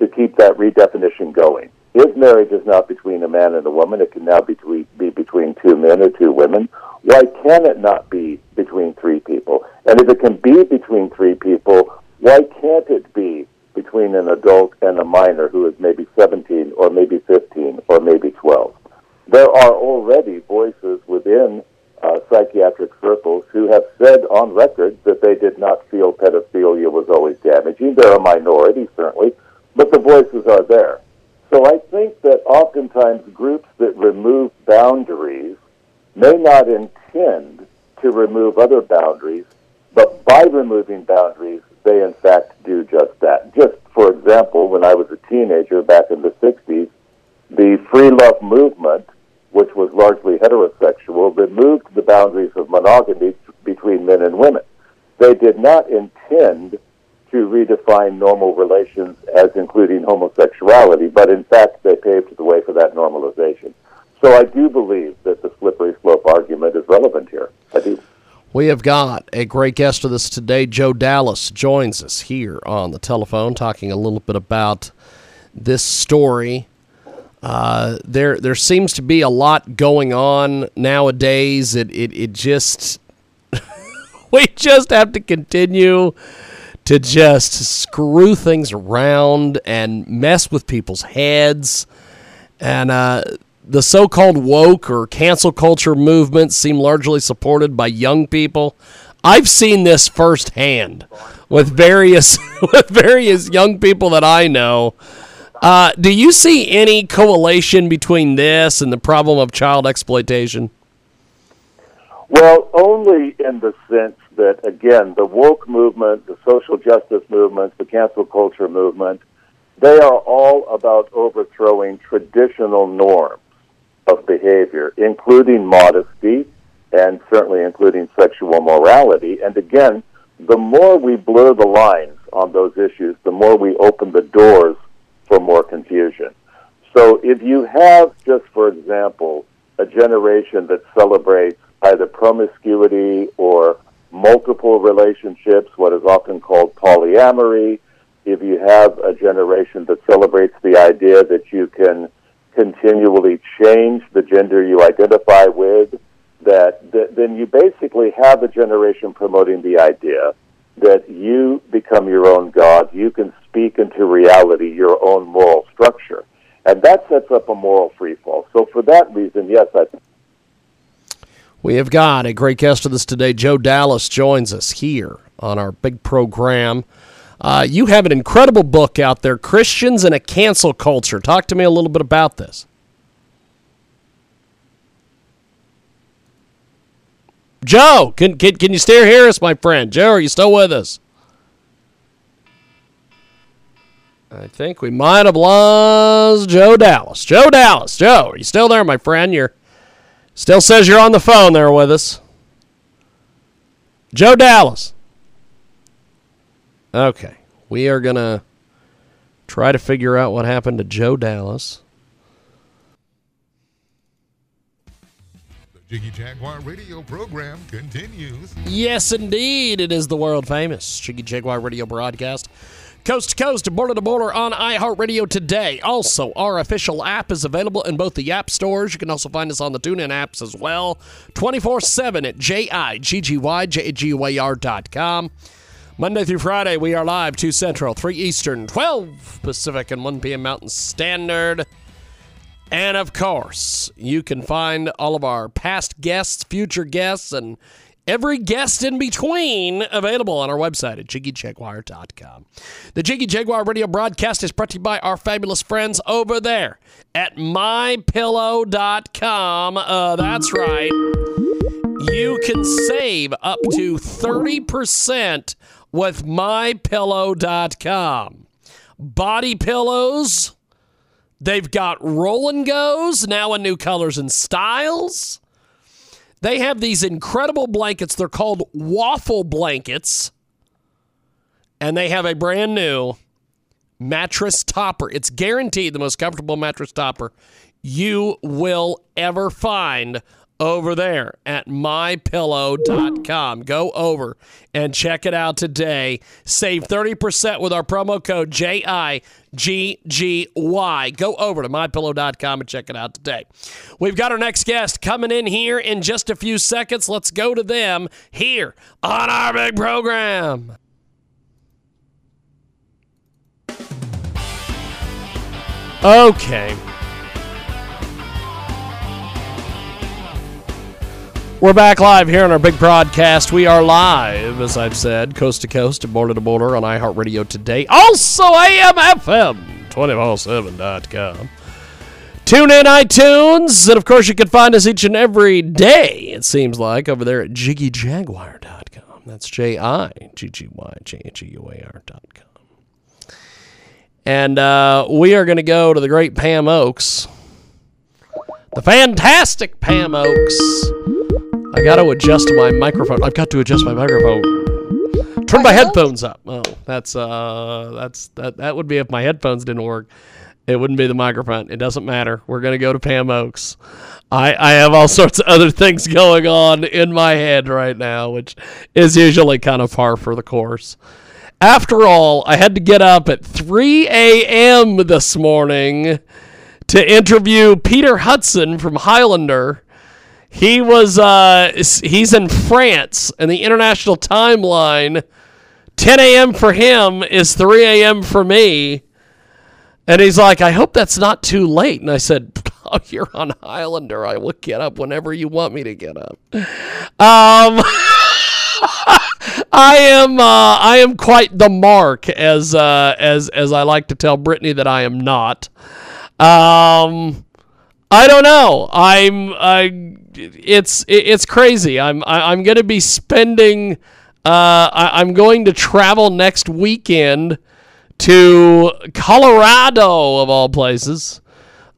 to keep that redefinition going. If marriage is not between a man and a woman, it can now be, between, be between two men or two women. Why can it not be between three people? And if it can be between three people, why can't it be between an adult and a minor who is maybe 17 or maybe 15 or maybe 12? There are already voices within uh, psychiatric circles who have said on record that they did not feel pedophilia was always damaging. They're a minority, certainly, but the voices are there. So I think that oftentimes groups that remove boundaries may not intend to remove other boundaries, but by removing boundaries, they in fact do just that. Just for example, when I was a teenager back in the 60s, the free love movement, which was largely heterosexual, removed the boundaries of monogamy between men and women. They did not intend to redefine normal relations as including homosexuality, but in fact they paved the way for that normalization. So I do believe that the slippery slope argument is relevant here. I do. We have got a great guest with us today. Joe Dallas joins us here on the telephone, talking a little bit about this story. Uh, there, there seems to be a lot going on nowadays. It, it, it just, we just have to continue to just screw things around and mess with people's heads. And uh, the so called woke or cancel culture movements seem largely supported by young people. I've seen this firsthand with various with various young people that I know. Uh, do you see any correlation between this and the problem of child exploitation? Well, only in the sense that, again, the woke movement, the social justice movement, the cancel culture movement, they are all about overthrowing traditional norms of behavior, including modesty and certainly including sexual morality. And again, the more we blur the lines on those issues, the more we open the doors for more confusion. So if you have, just for example, a generation that celebrates either promiscuity or multiple relationships, what is often called polyamory, if you have a generation that celebrates the idea that you can continually change the gender you identify with, that, that then you basically have a generation promoting the idea that you become your own God, you can speak into reality your own moral structure. And that sets up a moral freefall. So for that reason, yes, I We have got a great guest with us today. Joe Dallas joins us here on our big program. Uh, you have an incredible book out there, Christians in a Cancel Culture. Talk to me a little bit about this. Joe, can, can, can you still hear us, my friend? Joe, are you still with us? I think we might have lost Joe Dallas. Joe Dallas, Joe, are you still there, my friend? You're still says you're on the phone there with us. Joe Dallas. Okay, we are gonna try to figure out what happened to Joe Dallas. The Jiggy Jaguar radio program continues. Yes, indeed, it is the world famous Jiggy Jaguar radio broadcast. Coast to coast, border to border on iHeartRadio today. Also, our official app is available in both the app stores. You can also find us on the TuneIn apps as well. 24 7 at J-I-G-G-Y-J-A-G-U-A-R.com. Monday through Friday, we are live 2 Central, 3 Eastern, 12 Pacific, and 1 p.m. Mountain Standard. And of course, you can find all of our past guests, future guests, and every guest in between available on our website at jiggyjaguar.com. The Jiggy Jaguar radio broadcast is brought to you by our fabulous friends over there at mypillow.com. Uh, that's right. You can save up to 30% with mypillow.com. Body pillows. They've got roll and goes now in new colors and styles. They have these incredible blankets. They're called waffle blankets. And they have a brand new mattress topper. It's guaranteed the most comfortable mattress topper you will ever find over there at mypillow.com. Go over and check it out today. Save 30% with our promo code JIGGY. Go over to mypillow.com and check it out today. We've got our next guest coming in here in just a few seconds. Let's go to them here on our big program. Okay. We're back live here on our big broadcast. We are live, as I've said, coast to coast and border to border on iHeartRadio today. Also, AMFM247.com. Tune in iTunes, and of course, you can find us each and every day, it seems like, over there at jiggyjaguar.com. That's J I G G Y J H E U A R.com. And uh, we are going to go to the great Pam Oakes, the fantastic Pam Oakes. I got to adjust my microphone. I've got to adjust my microphone. Turn my headphones up. Oh, that's uh, that's that. That would be if my headphones didn't work. It wouldn't be the microphone. It doesn't matter. We're gonna go to Pam Oakes. I I have all sorts of other things going on in my head right now, which is usually kind of par for the course. After all, I had to get up at 3 a.m. this morning to interview Peter Hudson from Highlander. He was uh, he's in France, and the international timeline, 10 a.m. for him is 3 a.m. for me. And he's like, I hope that's not too late. And I said, Oh, you're on Highlander. I will get up whenever you want me to get up. Um, I am uh, I am quite the mark, as uh, as as I like to tell Brittany that I am not. Um, I don't know. I'm I. It's it's crazy. I'm I'm gonna be spending Uh, I, I'm going to travel next weekend to Colorado, of all places.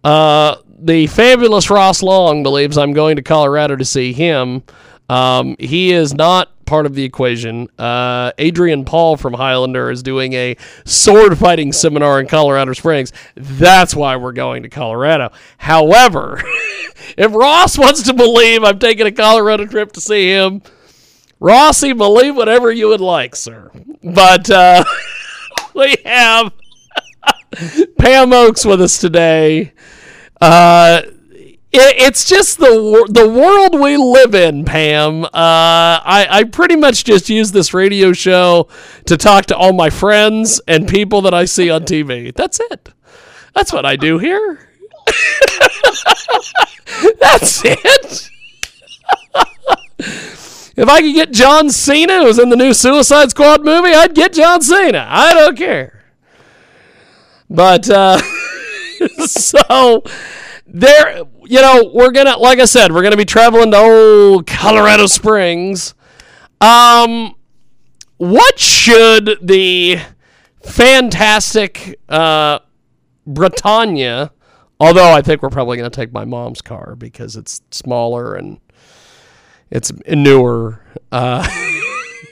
Uh, the fabulous Ross Long believes I'm going to Colorado to see him. Um, he is not part of the equation. Uh, Adrian Paul from Highlander is doing a sword fighting seminar in Colorado Springs. That's why we're going to Colorado. However, if Ross wants to believe I'm taking a Colorado trip to see him, Rossi, believe whatever you would like, sir. But uh, we have Pam Oakes with us today. Uh, it, it's just the the world we live in, Pam. Uh, I I pretty much just use this radio show to talk to all my friends and people that I see on TV. That's it. That's what I do here. That's it. if I could get John Cena, who's in the new Suicide Squad movie, I'd get John Cena. I don't care. But uh, so there, you know, we're gonna, like I said, we're gonna be traveling to old Colorado Springs. Um, what should the fantastic uh, Britannia? Although I think we're probably gonna take my mom's car because it's smaller and it's newer. Uh,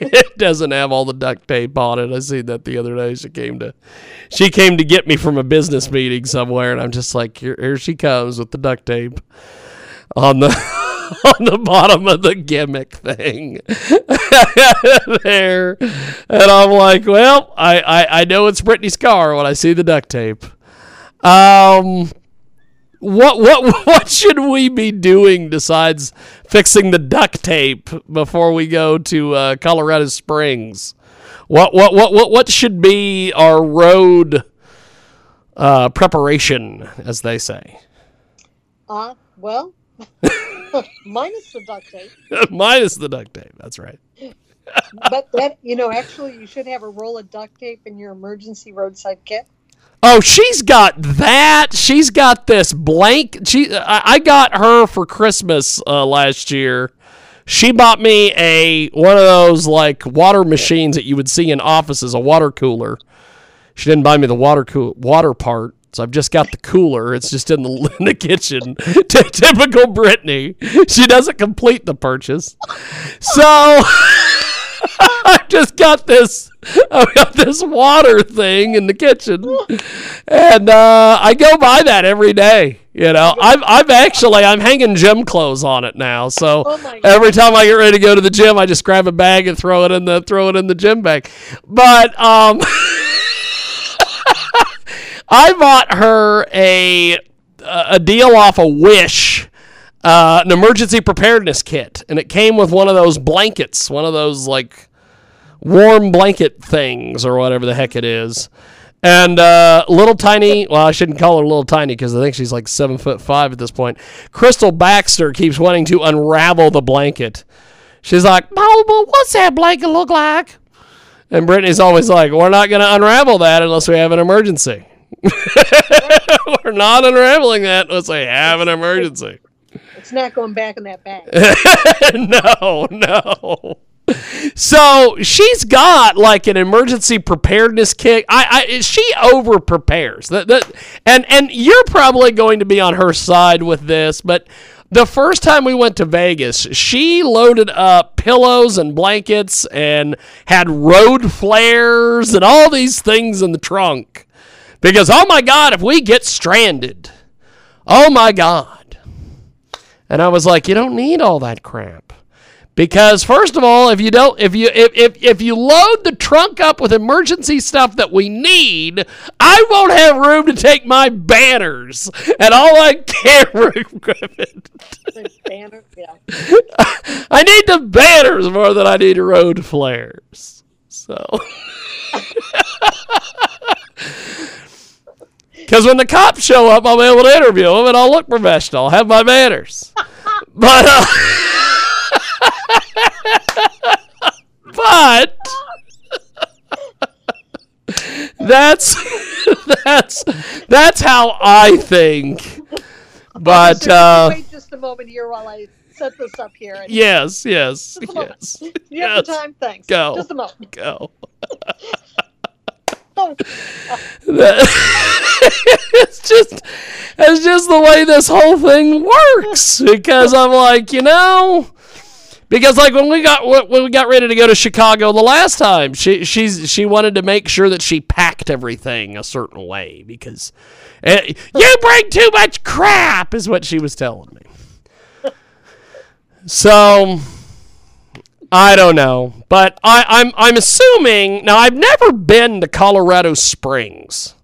it doesn't have all the duct tape on it. I seen that the other day. She came to, she came to get me from a business meeting somewhere, and I'm just like, here, here she comes with the duct tape on the on the bottom of the gimmick thing there, and I'm like, well, I, I I know it's Brittany's car when I see the duct tape. Um what what what should we be doing besides fixing the duct tape before we go to uh, Colorado Springs? What what what what what should be our road uh, preparation, as they say? Uh, well, minus the duct tape. Minus the duct tape. That's right. but that you know, actually, you should have a roll of duct tape in your emergency roadside kit. Oh, she's got that. She's got this blank. She, I, I got her for Christmas uh, last year. She bought me a one of those like water machines that you would see in offices, a water cooler. She didn't buy me the water cool water part, so I've just got the cooler. It's just in the in the kitchen. Typical Brittany. She doesn't complete the purchase, so. I just got this. I got this water thing in the kitchen, and uh, I go by that every day. You know, I've I've actually I'm hanging gym clothes on it now. So every time I get ready to go to the gym, I just grab a bag and throw it in the throw it in the gym bag. But um, I bought her a a deal off a Wish uh, an emergency preparedness kit, and it came with one of those blankets, one of those like warm blanket things or whatever the heck it is. And uh, little tiny, well, I shouldn't call her little tiny because I think she's like seven foot five at this point. Crystal Baxter keeps wanting to unravel the blanket. She's like, "Oh, what's that blanket look like?" And Brittany's always like, "We're not going to unravel that unless we have an emergency. We're not unraveling that unless we have an emergency." Not going back in that bag. no, no. So she's got like an emergency preparedness kit. I, I she over prepares. That, that, and and you're probably going to be on her side with this, but the first time we went to Vegas, she loaded up pillows and blankets and had road flares and all these things in the trunk. Because oh my god, if we get stranded, oh my god. And I was like, you don't need all that crap. Because first of all, if you don't if you if, if if you load the trunk up with emergency stuff that we need, I won't have room to take my banners and all that camera equipment. Banner, yeah. I need the banners more than I need road flares. So Because when the cops show up, I'll be able to interview them and I'll look professional. I'll have my manners. but, uh, but that's that's that's how I think. But uh, wait just a moment here while I set this up here. Yes, yes, Just a moment. yes. You yes. have the time? Thanks. Go. Just a moment. Go. It's just it's just the way this whole thing works because I'm like, you know, because like when we got when we got ready to go to Chicago the last time, she she's she wanted to make sure that she packed everything a certain way because eh, you bring too much crap is what she was telling me. So I don't know, but I, I'm I'm assuming now. I've never been to Colorado Springs.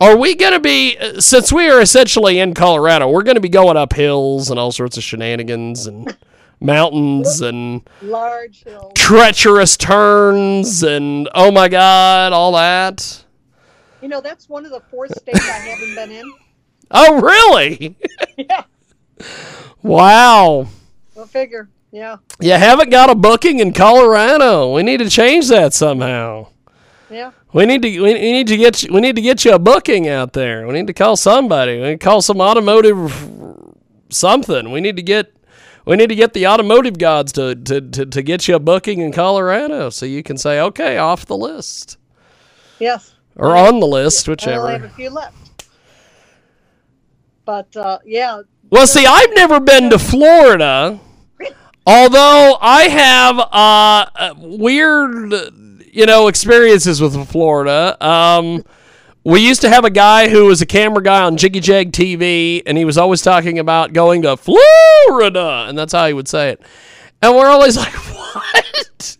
Are we going to be uh, since we are essentially in Colorado? We're going to be going up hills and all sorts of shenanigans and mountains and large hill. treacherous turns and oh my god, all that. You know, that's one of the four states I haven't been in. Oh really? yeah. Wow. Go figure. Yeah. You haven't got a booking in Colorado. We need to change that somehow. Yeah. We need to we need to get you, we need to get you a booking out there. We need to call somebody. We need to call some automotive something. We need to get we need to get the automotive gods to, to, to, to get you a booking in Colorado so you can say, okay, off the list. Yes. Or on the list, I only have a few left. But uh, yeah, Well, see, I've never been to Florida, although I have uh, uh, weird, you know, experiences with Florida. Um, we used to have a guy who was a camera guy on Jiggy Jag TV, and he was always talking about going to Florida, and that's how he would say it. And we're always like, what?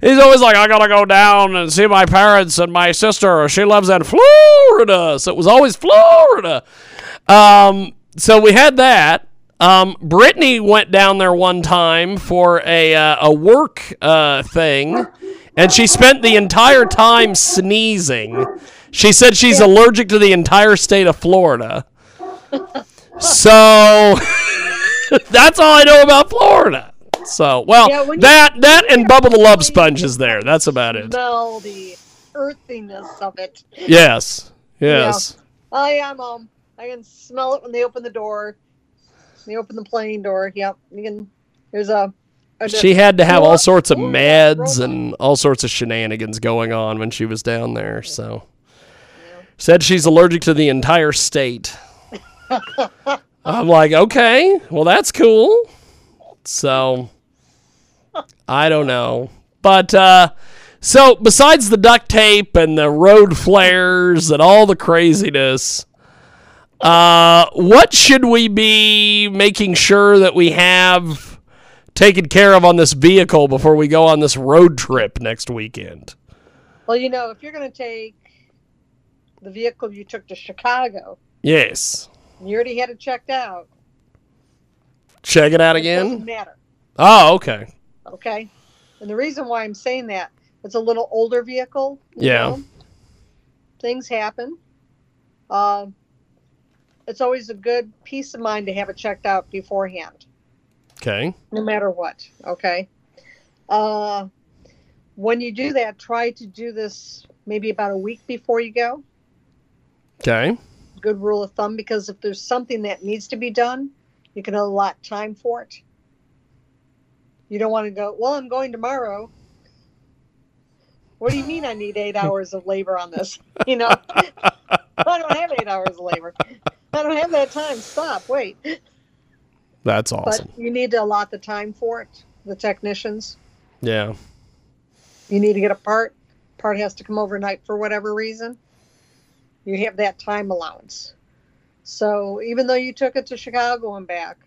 He's always like, I gotta go down and see my parents and my sister. She lives in Florida. So it was always Florida. Um, so we had that. Um, Brittany went down there one time for a, uh, a work uh, thing, and she spent the entire time sneezing. She said she's allergic to the entire state of Florida. So that's all I know about Florida. So, well, Yeah, when you- that that and Bubble the Love Sponge is there. That's about it. smell the earthiness of it. Yes. Yes. Yeah. I am. Um, I can smell it when they open the door. They open the plane door. Yep. You can. There's a. a She had to have all sorts of meds and all sorts of shenanigans going on when she was down there. So, said she's allergic to the entire state. I'm like, okay, well, that's cool. So, I don't know. But, uh, so besides the duct tape and the road flares and all the craziness, uh, what should we be making sure that we have taken care of on this vehicle before we go on this road trip next weekend? Well, you know, if you're going to take the vehicle you took to Chicago, Yes. you already had it checked out. Check it out It again. doesn't matter. Oh, okay. Okay. And the reason why I'm saying that, it's a little older vehicle. Yeah. know. Things happen. Um, it's always a good peace of mind to have it checked out beforehand, Okay. no matter what. Okay. Uh, when you do that, try to do this maybe about a week before you go. Okay. Good rule of thumb because if there's something that needs to be done, you can allot time for it. You don't want to go, well, I'm going tomorrow. What do you mean I need eight hours of labor on this? You know, I don't have eight hours of labor. I don't have that time. Stop. Wait. That's awesome. But you need to allot the time for it. The technicians. Yeah. You need to get a part. Part has to come overnight for whatever reason. You have that time allowance. So even though you took it to Chicago and back,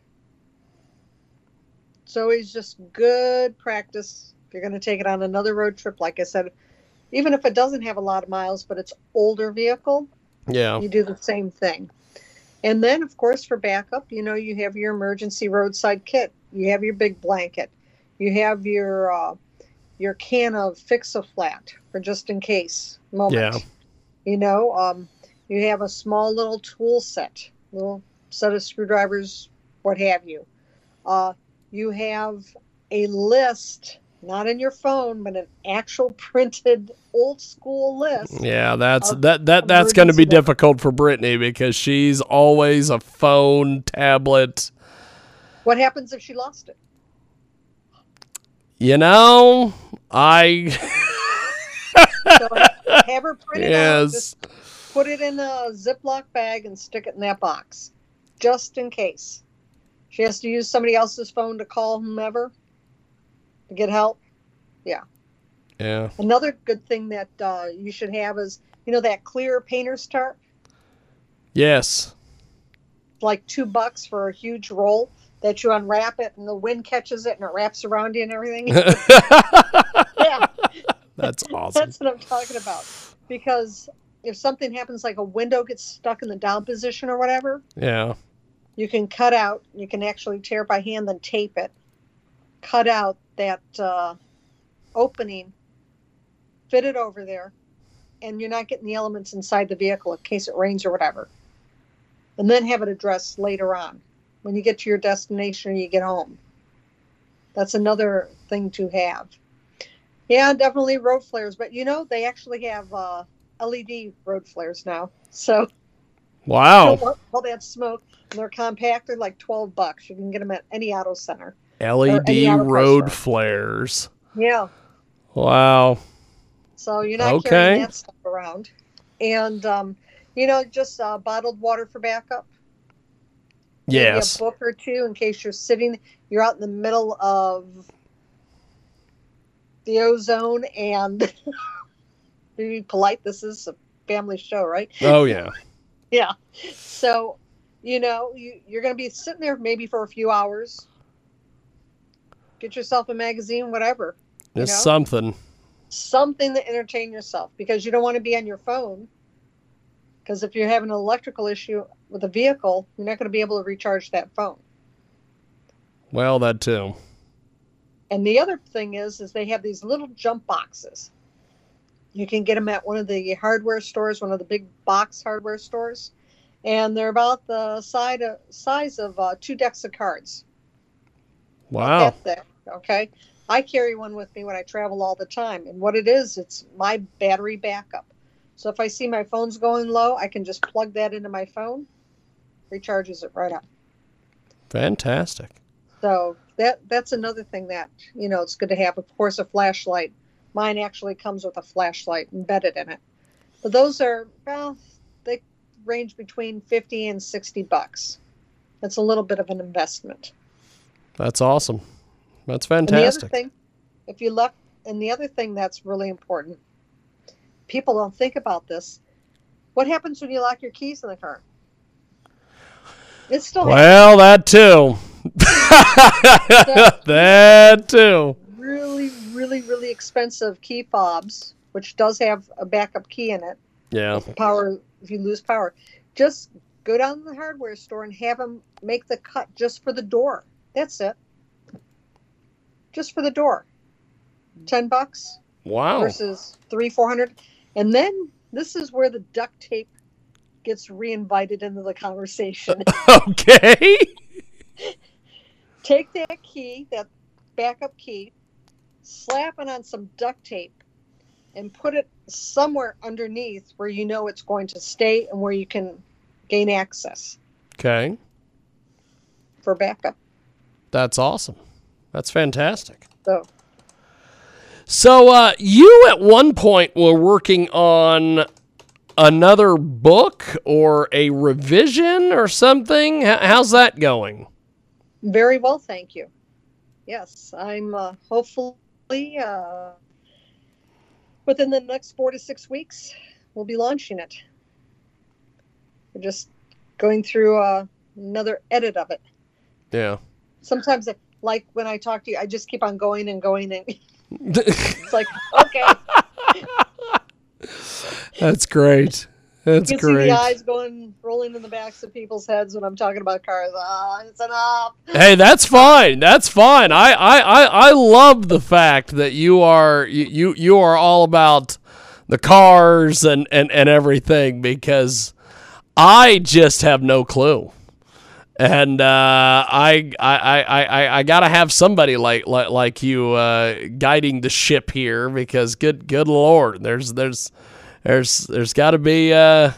it's always just good practice. If you're going to take it on another road trip, like I said, even if it doesn't have a lot of miles, but it's older vehicle, Yeah. you do the same thing. And then, of course, for backup, you know, you have your emergency roadside kit. You have your big blanket. You have your uh, your can of fix a flat for just in case moment. Yeah. You know, um, you have a small little tool set, little set of screwdrivers, what have you. Uh, you have a list, not in your phone, but an actual printed old school list. Yeah, that's that that that's going to be difficult for Brittany because she's always a phone, tablet. What happens if she lost it? You know, I So have her print it out. Just put it in a Ziploc bag and stick it in that box, just in case. She has to use somebody else's phone to call whomever get help. Yeah. Yeah. Another good thing that uh, you should have is, you know, that clear painter's tarp, Yes. like two bucks for a huge roll that you unwrap it and the wind catches it and it wraps around you and everything. yeah, That's awesome. that's what I'm talking about. Because if something happens, like a window gets stuck in the down position or whatever, Yeah. you can cut out, you can actually tear it by hand, then tape it, cut out that uh, opening, fit it over there, and you're not getting the elements inside the vehicle in case it rains or whatever. And then have it addressed later on when you get to your destination or you get home. That's another thing to have. Yeah, definitely road flares, but you know, they actually have uh, LED road flares now. So Wow. all that smoke. And they're compact. They're like twelve bucks. You can get them at any auto center. LED any auto parts road flares. Yeah. Wow. So you're not Okay. carrying that stuff around. And um, you know, just uh, bottled water for backup. Maybe A book or two in case you're sitting. You're out in the middle of the ozone and be polite. This is a family show, right? Oh yeah. Yeah. So, you know, you, you're going to be sitting there maybe for a few hours. Get yourself a magazine, whatever. you It's know? something. Something to entertain yourself because you don't want to be on your phone. Because if you're having an electrical issue with a vehicle, you're not going to be able to recharge that phone. Well, that too. And the other thing is, is they have these little jump boxes. You can get them at one of the hardware stores, one of the big box hardware stores, and they're about the side of, size of uh, two decks of cards. Wow. That okay. I carry one with me when I travel all the time, and what it is, it's my battery backup. So if I see my phone's going low, I can just plug that into my phone, recharges it right up. Fantastic. So that that's another thing that you know it's good to have. Of course, a flashlight. Mine actually comes with a flashlight embedded in it. But those are well, they range between fifty and sixty bucks. That's a little bit of an investment. That's awesome. That's And the other fantastic. thing, if you look, and the other thing that's really important, people don't think about this. What happens when you lock your keys in the car? It's still Well, that too. that too. really, really, really expensive key fobs, which does have a backup key in it. Yeah. Power, if you lose power, just go down to the hardware store and have them make the cut just for the door. That's it. Just for the door. Ten bucks Wow. versus three, four hundred. And then this is where the duct tape gets reinvited into the conversation. Okay. take that key, that backup key, slap it on some duct tape, and put it somewhere underneath where you know it's going to stay and where you can gain access Okay. for backup. That's awesome. That's fantastic. So So, uh, you at one point were working on another book or a revision or something. How's that going? very well, thank you. Yes, I'm uh, hopefully uh, within the next four to six weeks we'll be launching it. We're just going through uh, another edit of it. Yeah. sometimes I- like when I talk to you, I just keep on going and going and it's like, okay. That's great. That's you can see great. the eyes going rolling in the backs of people's heads when I'm talking about cars. Ah, it's enough. Hey, that's fine. That's fine. I, I, I, I love the fact that you are you, you, you are all about the cars and, and, and everything because I just have no clue. And uh, I, I, I, I, I gotta have somebody like like, like you uh, guiding the ship here because good good lord, there's there's there's there's got to be uh,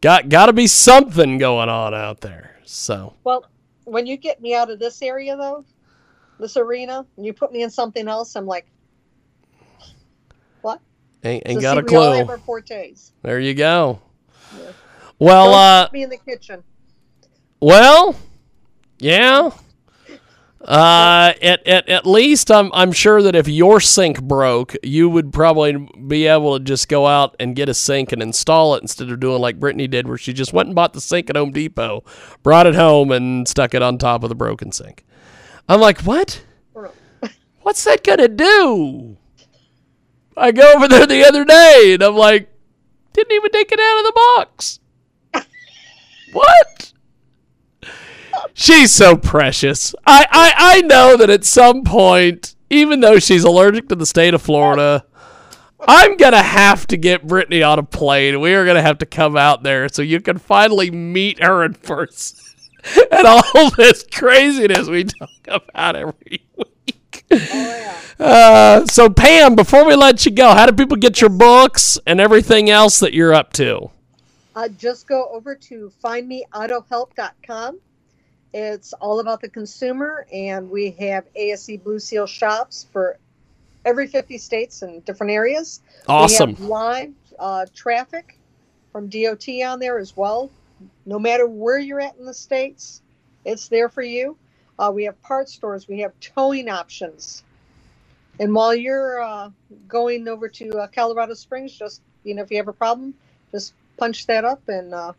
got got to be something going on out there. So Well, when you get me out of this area though, this arena, and you put me in something else, I'm like, what? Ain't, ain't So got a we all have clue. There you go. Well, Don't uh, me in the kitchen. Well, yeah. Uh, at, at at least I'm I'm sure that if your sink broke, you would probably be able to just go out and get a sink and install it instead of doing like Brittany did, where she just went and bought the sink at Home Depot, brought it home, and stuck it on top of the broken sink. I'm like, what? What's that gonna do? I go over there the other day and I'm like, didn't even take it out of the box. what? She's so precious. I, I, I know that at some point, even though she's allergic to the state of Florida, I'm going to have to get Brittany on a plane. We are going to have to come out there so you can finally meet her in person. and all this craziness we talk about every week. Oh, yeah. uh, so, Pam, before we let you go, how do people get your books and everything else that you're up to? Uh, just go over to findmeautohelp.com. It's all about the consumer, and we have ASE Blue Seal shops for every 50 states and different areas. Awesome. We have live uh, traffic from DOT on there as well. No matter where you're at in the states, it's there for you. Uh, we have parts stores. We have towing options. And while you're uh, going over to uh, Colorado Springs, just you know, if you have a problem, just punch that up, and uh,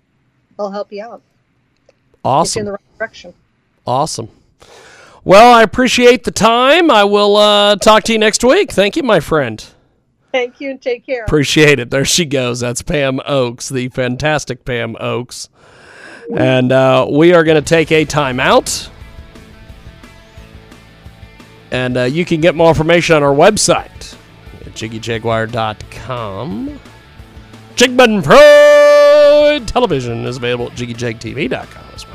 they'll help you out. You in Awesome. the right direction. Awesome. Well, I appreciate the time. I will uh, talk to you next week. Thank you, my friend. Thank you, and take care. Appreciate it. There she goes. That's Pam Oakes, the fantastic Pam Oakes. And uh, we are going to take a timeout. And uh, you can get more information on our website at jiggyjaguar.com. Jigman Pro Television is available at jiggyjaguartv.com as well.